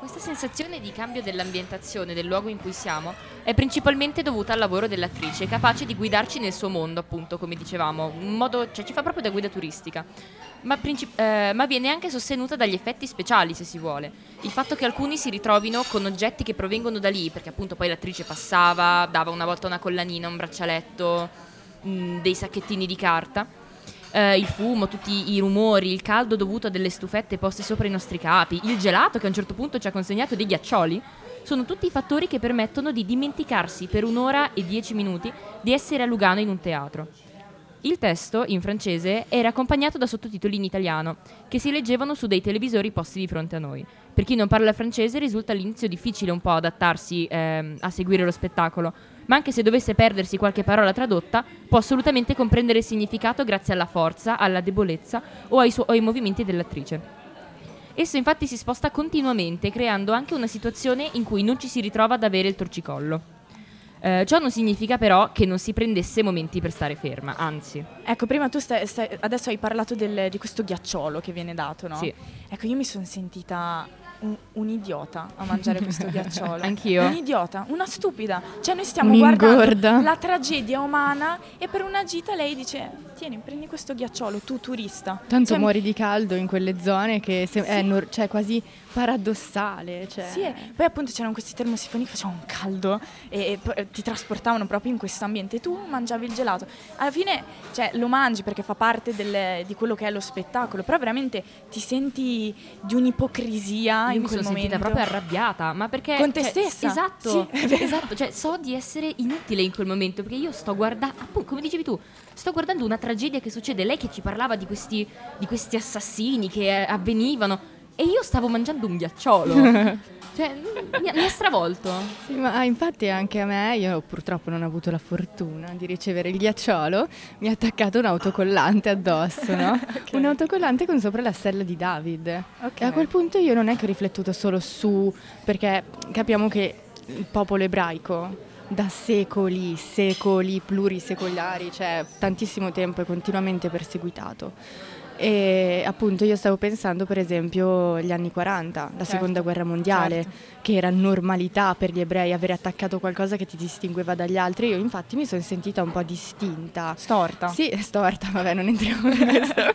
Questa sensazione di cambio dell'ambientazione del luogo in cui siamo è principalmente dovuta al lavoro dell'attrice, capace di guidarci nel suo mondo, appunto, come dicevamo, modo, cioè ci fa proprio da guida turistica. Ma, princip- eh, ma viene anche sostenuta dagli effetti speciali, se si vuole. Il fatto che alcuni si ritrovino con oggetti che provengono da lì, perché appunto poi l'attrice passava, dava una volta una collanina, un braccialetto, mh, dei sacchettini di carta eh, il fumo, tutti i rumori, il caldo dovuto a delle stufette poste sopra i nostri capi, il gelato che a un certo punto ci ha consegnato dei ghiaccioli, sono tutti fattori che permettono di dimenticarsi per un'ora e dieci minuti di essere a Lugano in un teatro. Il testo, in francese, era accompagnato da sottotitoli in italiano, che si leggevano su dei televisori posti di fronte a noi. Per chi non parla francese risulta all'inizio difficile un po' adattarsi ehm, a seguire lo spettacolo, ma anche se dovesse perdersi qualche parola tradotta, può assolutamente comprendere il significato grazie alla forza, alla debolezza o ai, suo- o ai movimenti dell'attrice. Esso infatti si sposta continuamente, creando anche una situazione in cui non ci si ritrova ad avere il torcicollo. Eh, ciò non significa però che non si prendesse momenti per stare ferma, anzi. Ecco, prima tu stai, stai- adesso hai parlato del- di questo ghiacciolo che viene dato, no? Sì. Ecco, io mi sono sentita un, un idiota a mangiare questo ghiacciolo. Anch'io. Un idiota, una stupida. Cioè, noi stiamo Un'ingorda. guardando la tragedia umana e per una gita lei dice: Tieni, prendi questo ghiacciolo, tu turista. Tanto Cioè, muori di caldo in quelle zone che se- è Sì. nor- cioè, quasi paradossale. Cioè. Sì, poi appunto c'erano questi termosifoni che facevano un caldo e, e ti trasportavano proprio in questo ambiente. Tu mangiavi il gelato. Alla fine cioè lo mangi perché fa parte del- di quello che è lo spettacolo, però veramente ti senti di un'ipocrisia Io in mi quel sono momento. proprio arrabbiata, ma perché... Con te cioè, stessa? Esatto, Sì, esatto, cioè so di essere inutile in quel momento, perché io sto guardando, appunto, come dicevi tu, sto guardando una tragedia che succede, lei che ci parlava di questi, di questi assassini che eh, avvenivano, e io stavo mangiando un ghiacciolo. cioè, mi, ha- mi ha stravolto. Sì, ma ah, infatti anche a me, io purtroppo non ho avuto la fortuna di ricevere il ghiacciolo, mi ha attaccato un autocollante addosso, no? Un autocollante con sopra la stella di David. E a quel punto io non è che ho riflettuto solo su, perché capiamo che il popolo ebraico da secoli, secoli plurisecolari, cioè tantissimo tempo è continuamente perseguitato. E appunto io stavo pensando per esempio agli anni 40, la Certo, seconda guerra mondiale, certo. che era normalità per gli ebrei avere attaccato qualcosa che ti distingueva dagli altri. Io infatti mi sono sentita un po' distinta. Storta. Sì, storta, vabbè, non entriamo in questo.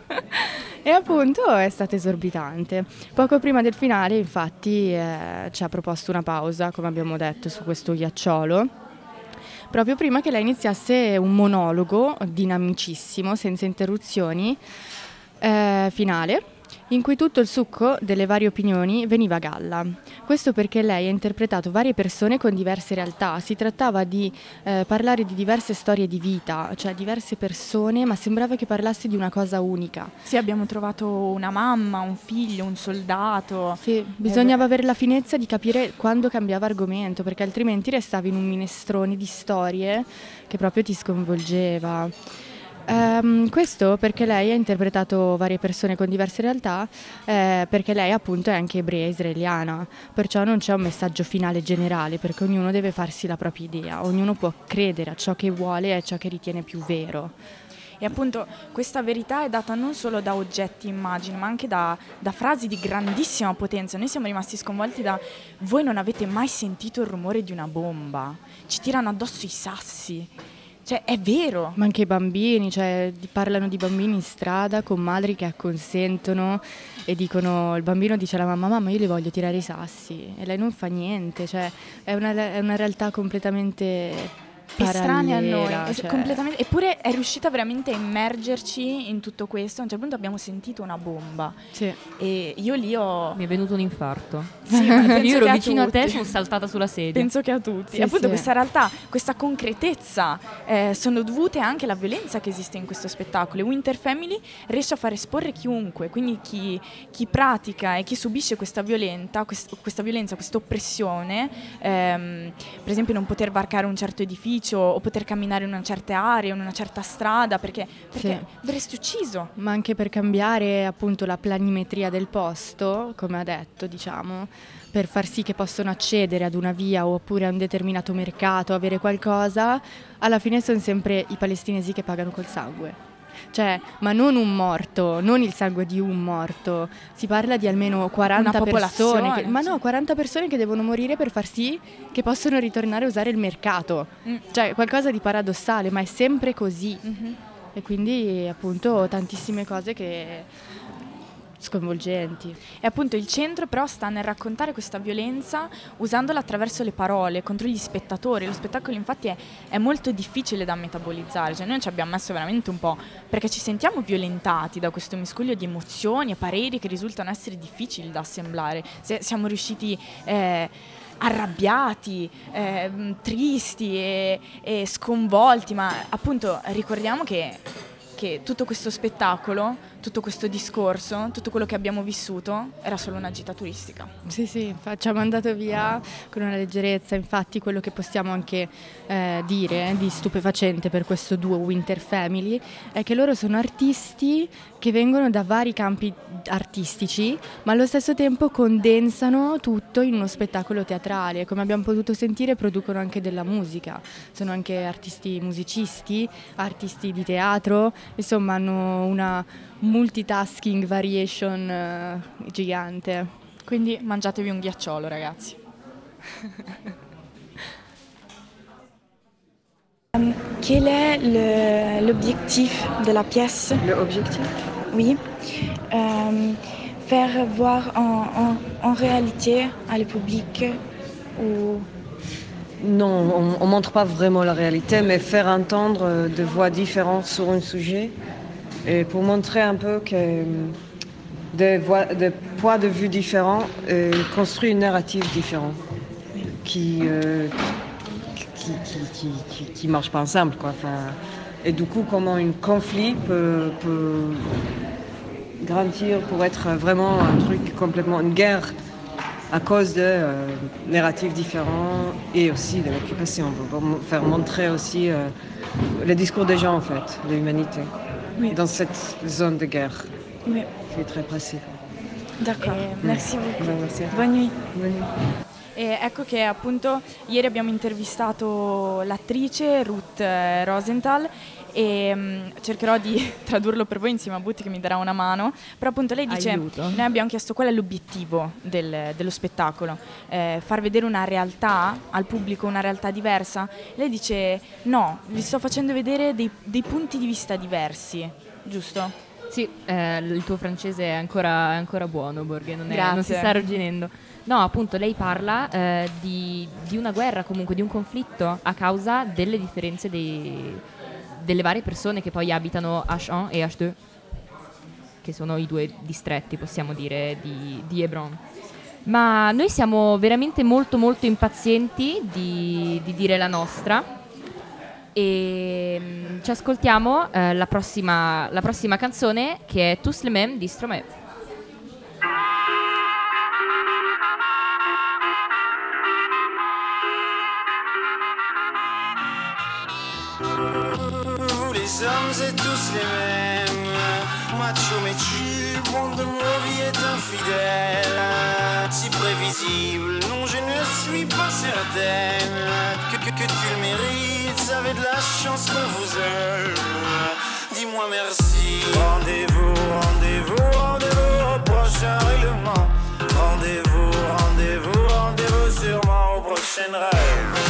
e appunto è stato esorbitante. Poco prima del finale infatti eh, ci ha proposto una pausa, come abbiamo detto, su questo ghiacciolo. Proprio prima che lei iniziasse un monologo dinamicissimo, senza interruzioni, eh, finale, in cui tutto il succo delle varie opinioni veniva a galla. Questo perché lei ha interpretato varie persone con diverse realtà. Si trattava di eh, parlare di diverse storie di vita, cioè diverse persone, ma sembrava che parlasse di una cosa unica. Sì, abbiamo trovato una mamma, un figlio, un soldato. Sì, bisognava avere la finezza di capire quando cambiava argomento, perché altrimenti restavi in un minestrone di storie che proprio ti sconvolgeva. Ehm, questo perché lei ha interpretato varie persone con diverse realtà, eh, perché lei appunto è anche ebrea israeliana, perciò non c'è un messaggio finale generale, perché ognuno deve farsi la propria idea, ognuno può credere a ciò che vuole e a ciò che ritiene più vero. E appunto questa verità è data non solo da oggetti immagini, ma anche da, da frasi di grandissima potenza. Noi siamo rimasti sconvolti da voi non avete mai sentito il rumore di una bomba, ci tirano addosso i sassi. Cioè, è vero. Ma anche i bambini, cioè parlano di bambini in strada con madri che acconsentono e dicono, il bambino dice alla mamma, mamma io li voglio tirare i sassi e lei non fa niente, cioè è una, è una realtà completamente estranea a noi, es- cioè- completamente- eppure è riuscita veramente a immergerci in tutto questo. A un certo punto abbiamo sentito una bomba Sì. e io lì ho... Mi è venuto un infarto. Sì, Io ero che a vicino a te e sono saltata sulla sedia. Penso che a tutti. Sì, E appunto sì. questa realtà, questa concretezza eh, sono dovute anche alla violenza che esiste in questo spettacolo. E Winter Family riesce a far esporre chiunque, quindi chi, chi pratica e chi subisce questa, violenta, quest- questa violenza, questa oppressione, ehm, per esempio non poter varcare un certo edificio o poter camminare in una certa area, in una certa strada, perché, perché verresti ucciso. Ma anche per cambiare appunto la planimetria del posto, come ha detto, diciamo, per far sì che possano accedere ad una via oppure a un determinato mercato, avere qualcosa, alla fine sono sempre i palestinesi che pagano col sangue. Cioè, ma non un morto, non il sangue di un morto, si parla di almeno 40 Una persone, che, ma no, 40 persone che devono morire per far sì che possano ritornare a usare il mercato. Mm. Cioè, qualcosa di paradossale, ma è sempre così. Mhm. E quindi appunto tantissime cose che sconvolgenti. E appunto il centro però sta nel raccontare questa violenza usandola attraverso le parole contro gli spettatori. Lo spettacolo infatti è, è molto difficile da metabolizzare, cioè noi ci abbiamo messo veramente un po' perché ci sentiamo violentati da questo miscuglio di emozioni e pareri che risultano essere difficili da assemblare. Se- siamo riusciti... eh, arrabbiati, ehm, tristi e, e sconvolti, ma appunto ricordiamo che, che tutto questo spettacolo, tutto questo discorso, tutto quello che abbiamo vissuto era solo una gita turistica. Sì, sì, ci ha mandato via con una leggerezza, infatti quello che possiamo anche eh, dire di stupefacente per questo duo Winter Family è che loro sono artisti che vengono da vari campi artistici, ma allo stesso tempo condensano tutto in uno spettacolo teatrale. Come abbiamo potuto sentire producono anche della musica, sono anche artisti musicisti, artisti di teatro, insomma hanno una multitasking variation eh, gigante. Quindi mangiatevi un ghiacciolo, ragazzi. Quel est le- l'objectif de la pièce? L'objectif Oui. Euh, faire voir en, en- en réalité à le public ou Non, on ne montre pas vraiment la réalité, mais faire entendre euh, des voix différentes sur un sujet et pour montrer un peu que des, voix, des points de vue différents euh, construit une narrative différente qui, euh, qui, qui, qui, qui- marche pas ensemble. Quoi. Enfin, et du coup, comment un conflit peut, peut grandir pour être vraiment un truc complètement une guerre à cause de euh, narratifs différents et aussi de l'occupation, pour faire montrer aussi euh, le discours des gens en fait, de l'humanité, Oui. dans cette zone de guerre Oui. qui est très précis. D'accord, Eh, merci beaucoup. Merci. Bonne nuit. E ecco che appunto ieri abbiamo intervistato l'attrice Ruth eh, Rosenthal e mm, cercherò di tradurlo per voi insieme a Butti che mi darà una mano, però appunto lei dice, Aiuto. noi abbiamo chiesto qual è l'obiettivo del- dello spettacolo, Eh, far vedere una realtà al pubblico, una realtà diversa. Lei dice no, vi sto facendo vedere dei, dei punti di vista diversi, giusto? Sì, eh, il tuo francese è ancora, è ancora buono, Borghe, non, è- non si Grazie. sta arrugginendo. No, appunto, lei parla eh, di, di una guerra, comunque di un conflitto a causa delle differenze dei- delle varie persone che poi abitano H1 e H2, che sono i due distretti, possiamo dire, di, di Hebron. Ma noi siamo veramente molto molto impazienti di, di dire la nostra e mm, ci ascoltiamo eh, la, prossima, la prossima canzone che è Tous les mêmes di Stromae. Vous les hommes êtes tous les mêmes. Macho de vos vies est infidèle. Si prévisible, non je ne suis pas certaine. Que, que, que tu le mérites, avez de la chance qu'on vous aime. Dis-moi merci. Rendez-vous, rendez-vous, rendez-vous au prochain règlement. Rendez-vous, rendez-vous, rendez-vous sûrement au prochain rêve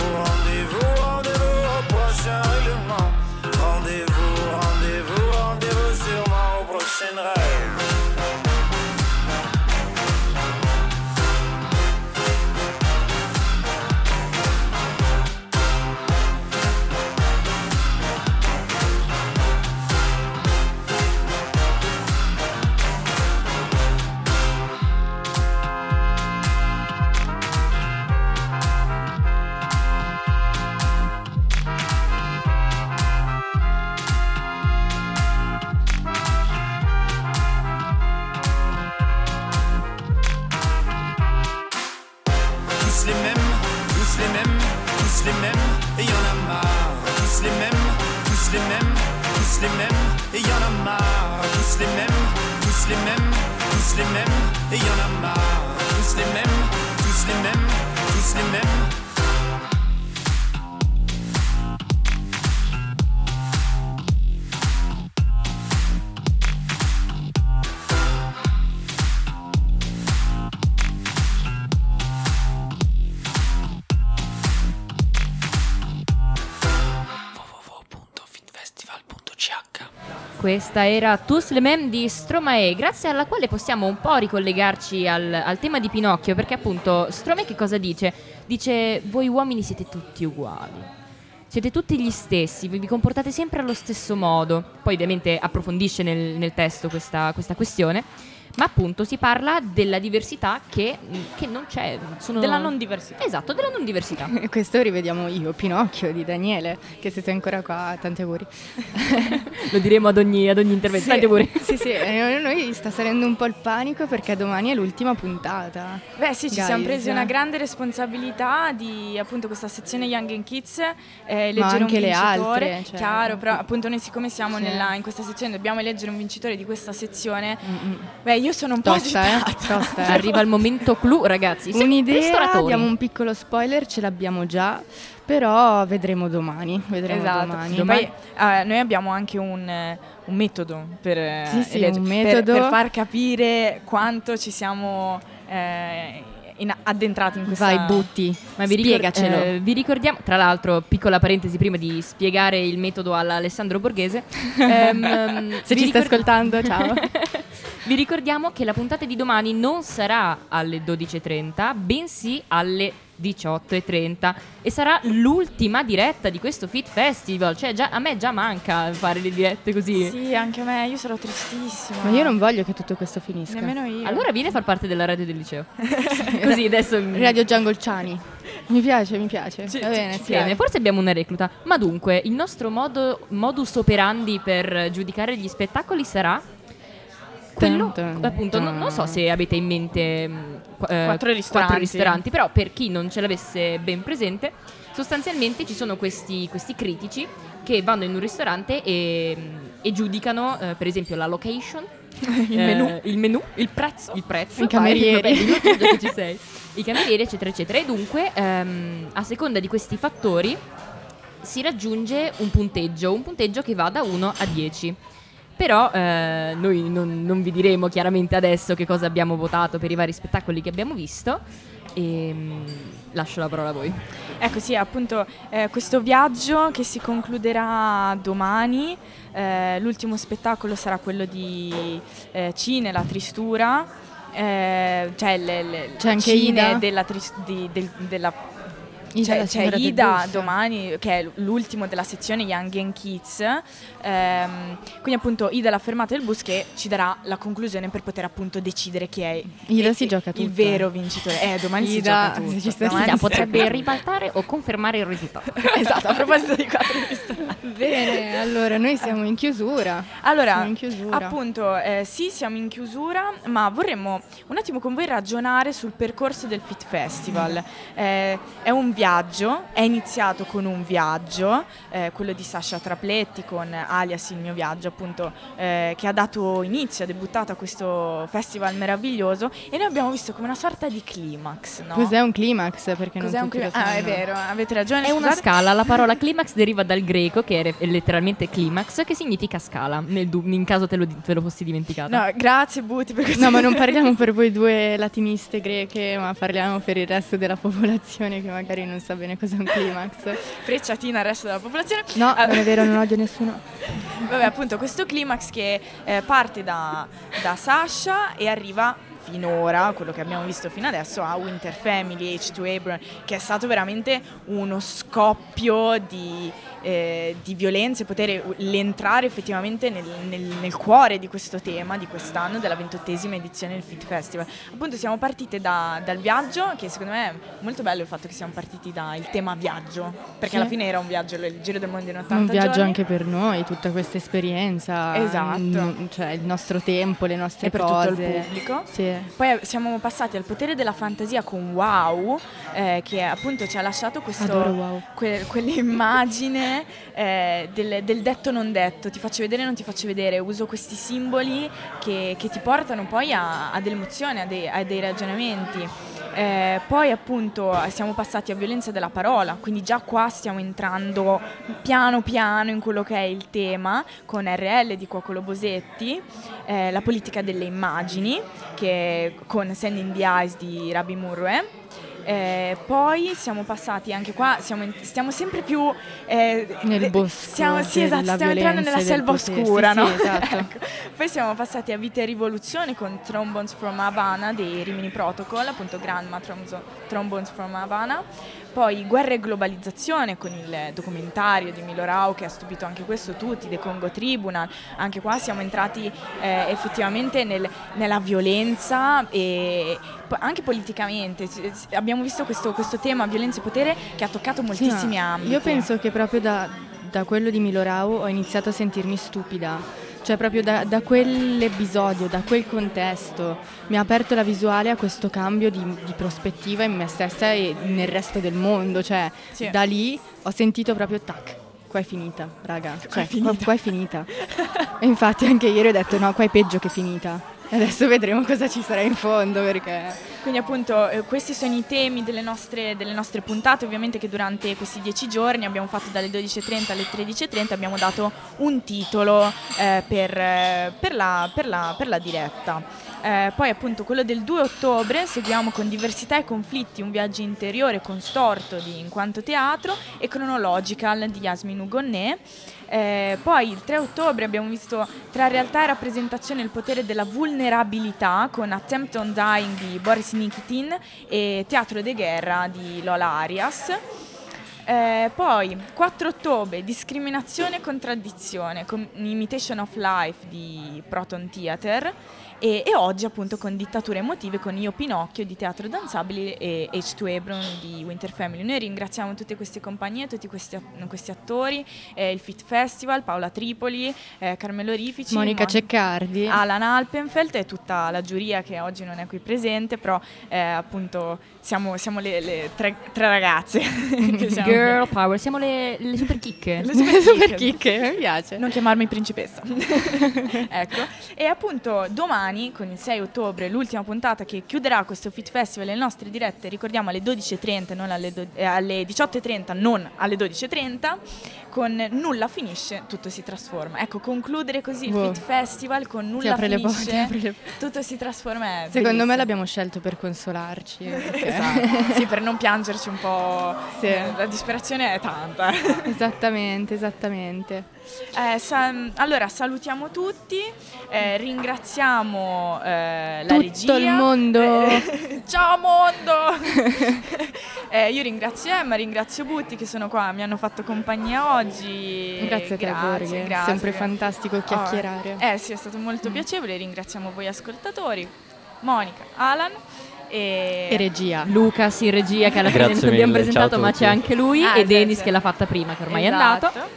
Rendez-vous, rendez-vous, rendez-vous sûrement au prochain rêve. Tous les mêmes, et y en a marre. Tous les mêmes, tous les mêmes, tous les mêmes, et y en a marre. Tous les mêmes, tous les mêmes, tous les mêmes. Questa era mêmes di Stromae, grazie alla quale possiamo un po' ricollegarci al, al tema di Pinocchio, perché appunto Stromae che cosa dice? Dice voi uomini siete tutti uguali. Siete tutti gli stessi, vi comportate sempre allo stesso modo. Poi ovviamente approfondisce nel, nel testo questa, questa questione. Ma appunto si parla della diversità che, che non c'è. Sono... Della non diversità. Esatto, della non diversità. E questo rivediamo io, Pinocchio di Daniele, che siete ancora qua, tanti auguri. Lo diremo ad ogni, ad ogni intervento. Sì, Tanti auguri. sì, sì, e noi sta salendo un po' il panico perché domani è l'ultima puntata. Beh sì, ci Guys. siamo presi una grande responsabilità di appunto questa sezione Young and Kids, eh, Ma eleggere anche un le vincitore. altre, cioè- Chiaro, però appunto noi siccome siamo Sì. nella- in questa sezione dobbiamo eleggere un vincitore di questa sezione. Beh, io sono un Tosta, po' eh? agitata. Tosta, eh. Arriva il momento clou, ragazzi. Siamo Un'idea, diamo un piccolo spoiler, ce l'abbiamo già, però vedremo domani. Vedremo Esatto. domani. Poi eh, noi abbiamo anche un, eh, un metodo per, eh, Sì, sì, un per- metodo. per far capire quanto ci siamo eh, in- addentrati in questa Vai, butti. Ma vi, Spiegacelo. eh, vi ricordiamo, tra l'altro, piccola parentesi prima di spiegare il metodo all'Alessandro Borghese. ehm, Se ci sta ricor- ascoltando, ciao. vi ricordiamo che la puntata di domani non sarà alle 12.30, bensì alle 18.30 e sarà l'ultima diretta di questo Fit Festival. Cioè, già, a me già manca fare le dirette così. Sì, anche a me, io sarò tristissima. Ma io non voglio che tutto questo finisca. Nemmeno io. Allora vieni a far parte della radio del liceo. Così adesso. Radio Jungle Ciani. Mi piace, mi piace. Ci- Va bene, ci sì. tiene. Forse abbiamo una recluta. Ma dunque, il nostro modo, modus operandi per giudicare gli spettacoli sarà quello, appunto, non, non so se avete in mente qu- eh, Quattro ristoranti. ristoranti, però per chi non ce l'avesse ben presente, sostanzialmente ci sono questi, questi critici che vanno in un ristorante e, e giudicano, eh, per esempio, la location, Il eh, menù. il menù, il prezzo, il prezzo, I camerieri. i camerieri, eccetera, eccetera. E dunque, ehm, a seconda di questi fattori, si raggiunge un punteggio, un punteggio che va da 1 a 10. Però eh, noi non, non vi diremo chiaramente adesso che cosa abbiamo votato per i vari spettacoli che abbiamo visto. E mm, lascio la parola a voi. Ecco sì, appunto eh, questo viaggio che si concluderà domani, eh, l'ultimo spettacolo sarà quello di eh, Cine, la tristura, eh, cioè le, le- C'è anche Cine Ida? della, tris- di- del- della Ida, c'è, signora del Ida domani, che è l'ultimo della sezione Young and Kids. Ehm, quindi appunto Ida la fermata del bus che ci darà la conclusione per poter appunto decidere chi è Ida il- si gioca il tutto. vero vincitore. Eh, domani si Ida, gioca tutto. stai Domani Ida si- potrebbe ribaltare o confermare il risultato. esatto, a proposito di quattro ristoranti. Bene, allora noi siamo in chiusura. Allora, Siamo in chiusura. appunto, eh, sì, siamo in chiusura, ma vorremmo un attimo con voi ragionare sul percorso del Fit Festival. Eh, è un viaggio, è iniziato con un viaggio, eh, quello di Sasha Trapletti con Alias il mio viaggio, appunto, eh, che ha dato inizio, ha debuttato a questo festival meraviglioso e noi abbiamo visto come una sorta di climax, no? Cos'è un climax? Perché Cos'è non un climax? Ah, è vero, avete ragione. È una scusate. scala, la parola climax deriva dal greco che è letteralmente climax, che significa scala, nel du- in caso te lo, te lo fossi dimenticato. No, grazie Buti per questo. No, ma non parliamo per voi due latiniste greche, ma parliamo per il resto della popolazione che magari non sa bene cos'è un climax. Frecciatina al resto della popolazione. No, Ah, non è vero, non odio nessuno. Vabbè, appunto, questo climax che eh, parte da, da Sasha e arriva finora, quello che abbiamo visto fino adesso, a Winter Family, H2 Abram, che è stato veramente uno scoppio di, eh, di violenza e poter l'entrare effettivamente nel, nel- nel cuore di questo tema di quest'anno, della ventottesima edizione del Fit Festival. Appunto siamo partite da- dal viaggio, che secondo me è molto bello il fatto che siamo partiti dal tema viaggio, perché Sì. alla fine era un viaggio, il giro del mondo in 80 Un viaggio giorni. anche per noi, tutta questa esperienza. Esatto. mm, cioè il nostro tempo, le nostre e per cose. tutto il pubblico. Sì. Poi siamo passati al potere della fantasia con Wow, eh, che appunto ci ha lasciato questo, Wow. que- quell'immagine eh, del, del detto non detto, ti faccio vedere non ti faccio vedere, uso questi simboli che, che ti portano poi a, a delle emozioni, a dei, a dei ragionamenti. Eh, poi appunto siamo passati a violenza della parola, quindi già qua stiamo entrando piano piano in quello che è il tema con RL di Cuocolo Bosetti, eh, la politica delle immagini che, con Send in the Eyes di Rabi Murwe Eh, poi siamo passati anche qua, siamo in- stiamo sempre più eh, Nel bosco Stiamo, sì, esatto, stiamo entrando nella selva potere. oscura, Sì, no? sì, esatto. Ecco. Poi siamo passati a Vita e Rivoluzione con Trombones from Havana dei Rimini Protocol, appunto Grandma Trombones from Havana. Poi Guerra e Globalizzazione con il documentario di Milo Rau che ha stupito anche questo tutti, The Congo Tribunal. Anche qua siamo entrati eh, effettivamente nel- nella violenza e anche politicamente. Abbiamo visto questo, questo tema violenza e potere che ha toccato moltissimi Sì, ambiti. Io penso che proprio da, da quello di Milorau ho iniziato a sentirmi stupida. Cioè proprio da, da quell'episodio, da quel contesto, mi ha aperto la visuale a questo cambio di, di prospettiva in me stessa e nel resto del mondo. Cioè Sì. da lì ho sentito proprio tac, qua è finita, raga. Cioè, è finita. Qua, qua è finita. e infatti anche ieri ho detto no, qua è peggio che finita. Adesso vedremo cosa ci sarà in fondo perché... Quindi appunto eh, questi sono i temi delle nostre, delle nostre puntate, ovviamente che durante questi dieci giorni abbiamo fatto dalle 12.30 alle 13.30, abbiamo dato un titolo eh, per, eh, per la, per la- per la diretta. Eh, poi appunto quello del 2 ottobre seguiamo con diversità e conflitti un viaggio interiore constorto di In quanto teatro e Chronological di Yasmin Ugonné. Eh, poi il 3 ottobre abbiamo visto tra realtà e rappresentazione il potere della vulnerabilità con Attempt on Dying di Boris Nikitin e Teatro de Guerra di Lola Arias. Eh, poi 4 ottobre discriminazione e contraddizione con Imitation of Life di Proton Theater e, e oggi appunto con Dittature emotive con Io Pinocchio di Teatro Danzabili e H2 Hebron di Winter Family. Noi ringraziamo tutte queste compagnie, tutti questi, questi attori, eh, il Fit Festival, Paola Tripoli, eh, Carmelo Rifici, Monica Mon- Ceccardi. Alan Alpenfeld e tutta la giuria che oggi non è qui presente, però eh, appunto siamo, siamo le, le tre, tre ragazze. Girl power, siamo le, le super chicche. le super, Super chicche, mi piace. Non chiamarmi principessa. ecco. E appunto domani, con il 6 ottobre, l'ultima puntata che chiuderà questo Fit Festival e le nostre dirette, ricordiamo alle 12.30, non alle, do- eh, alle 18.30, non alle 12.30, con Nulla finisce, tutto si trasforma. Ecco, concludere così il Wow. Fit Festival con Nulla finisce, apre le- tutto si trasforma. Secondo me l'abbiamo scelto per consolarci. perché- Esatto. sì, per non piangerci un po'. Sì. eh, La disperazione è tanta. Esattamente, esattamente. Eh, sa- allora, salutiamo tutti, eh, ringraziamo eh, la Tutto regia. il mondo. Eh, ciao mondo! Eh, io ringrazio Emma, ringrazio Butti che sono qua, mi hanno fatto compagnia oggi. Grazie a te, Borghe. grazie. Sempre fantastico chiacchierare. Oh, eh sì, è stato molto piacevole, ringraziamo voi ascoltatori, Monica, Alan e... E regia. Lucas in regia che alla fine Grazie non abbiamo presentato ma c'è anche lui Ah, e Denis che l'ha fatta prima che ormai è Esatto. andato.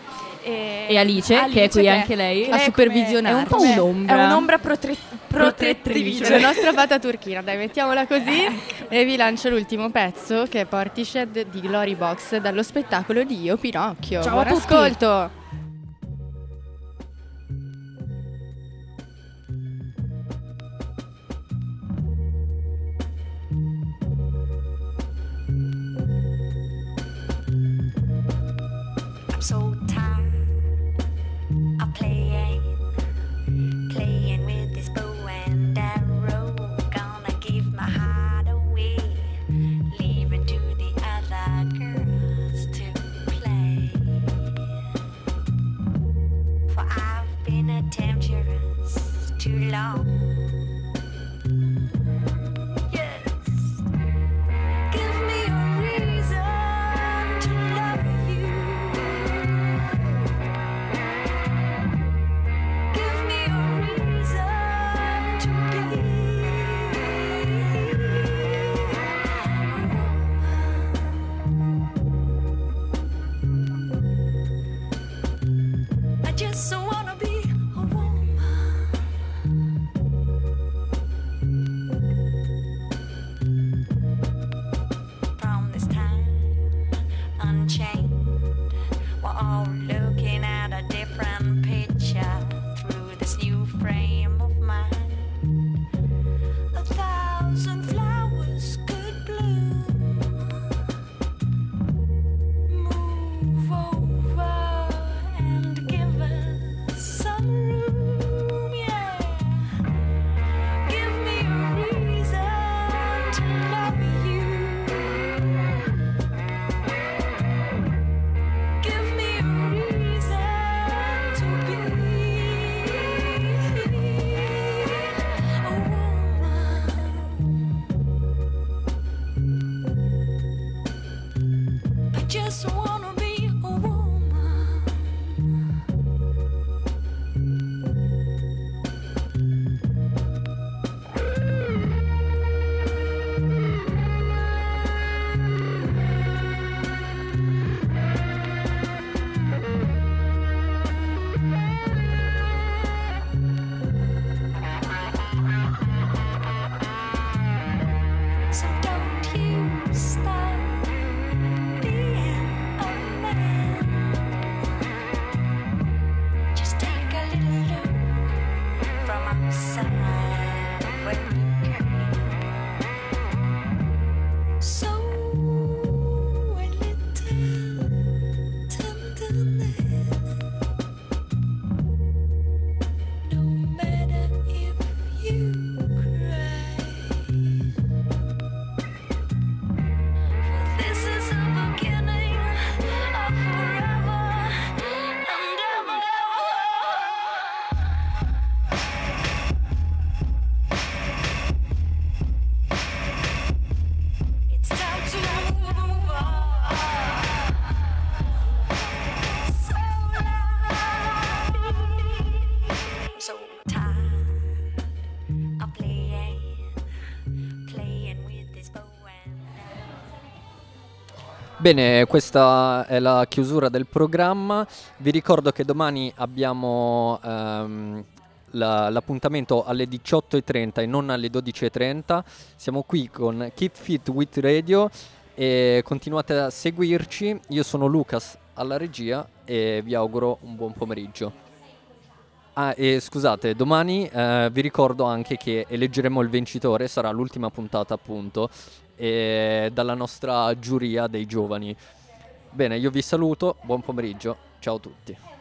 E, E Alice, che è qui anche lei, che a lei è un po' un'ombra. È un'ombra protre- protettrice. La nostra fata turchina, dai, mettiamola così. e vi lancio l'ultimo pezzo che è Portishead di Glory Box dallo spettacolo di Io Pinocchio. Ciao a Buon tutti. ascolto. So Bene, questa è la chiusura del programma. Vi ricordo che domani abbiamo ehm, la- l'appuntamento alle 18.30 e non alle 12.30. Siamo qui con Keep Fit with Radio e continuate a seguirci. Io sono Lucas alla regia e vi auguro un buon pomeriggio. Ah, e scusate, domani eh, vi ricordo anche che eleggeremo il vincitore, sarà l'ultima puntata appunto, e dalla nostra giuria dei giovani. Bene, io vi saluto, buon pomeriggio, ciao a tutti.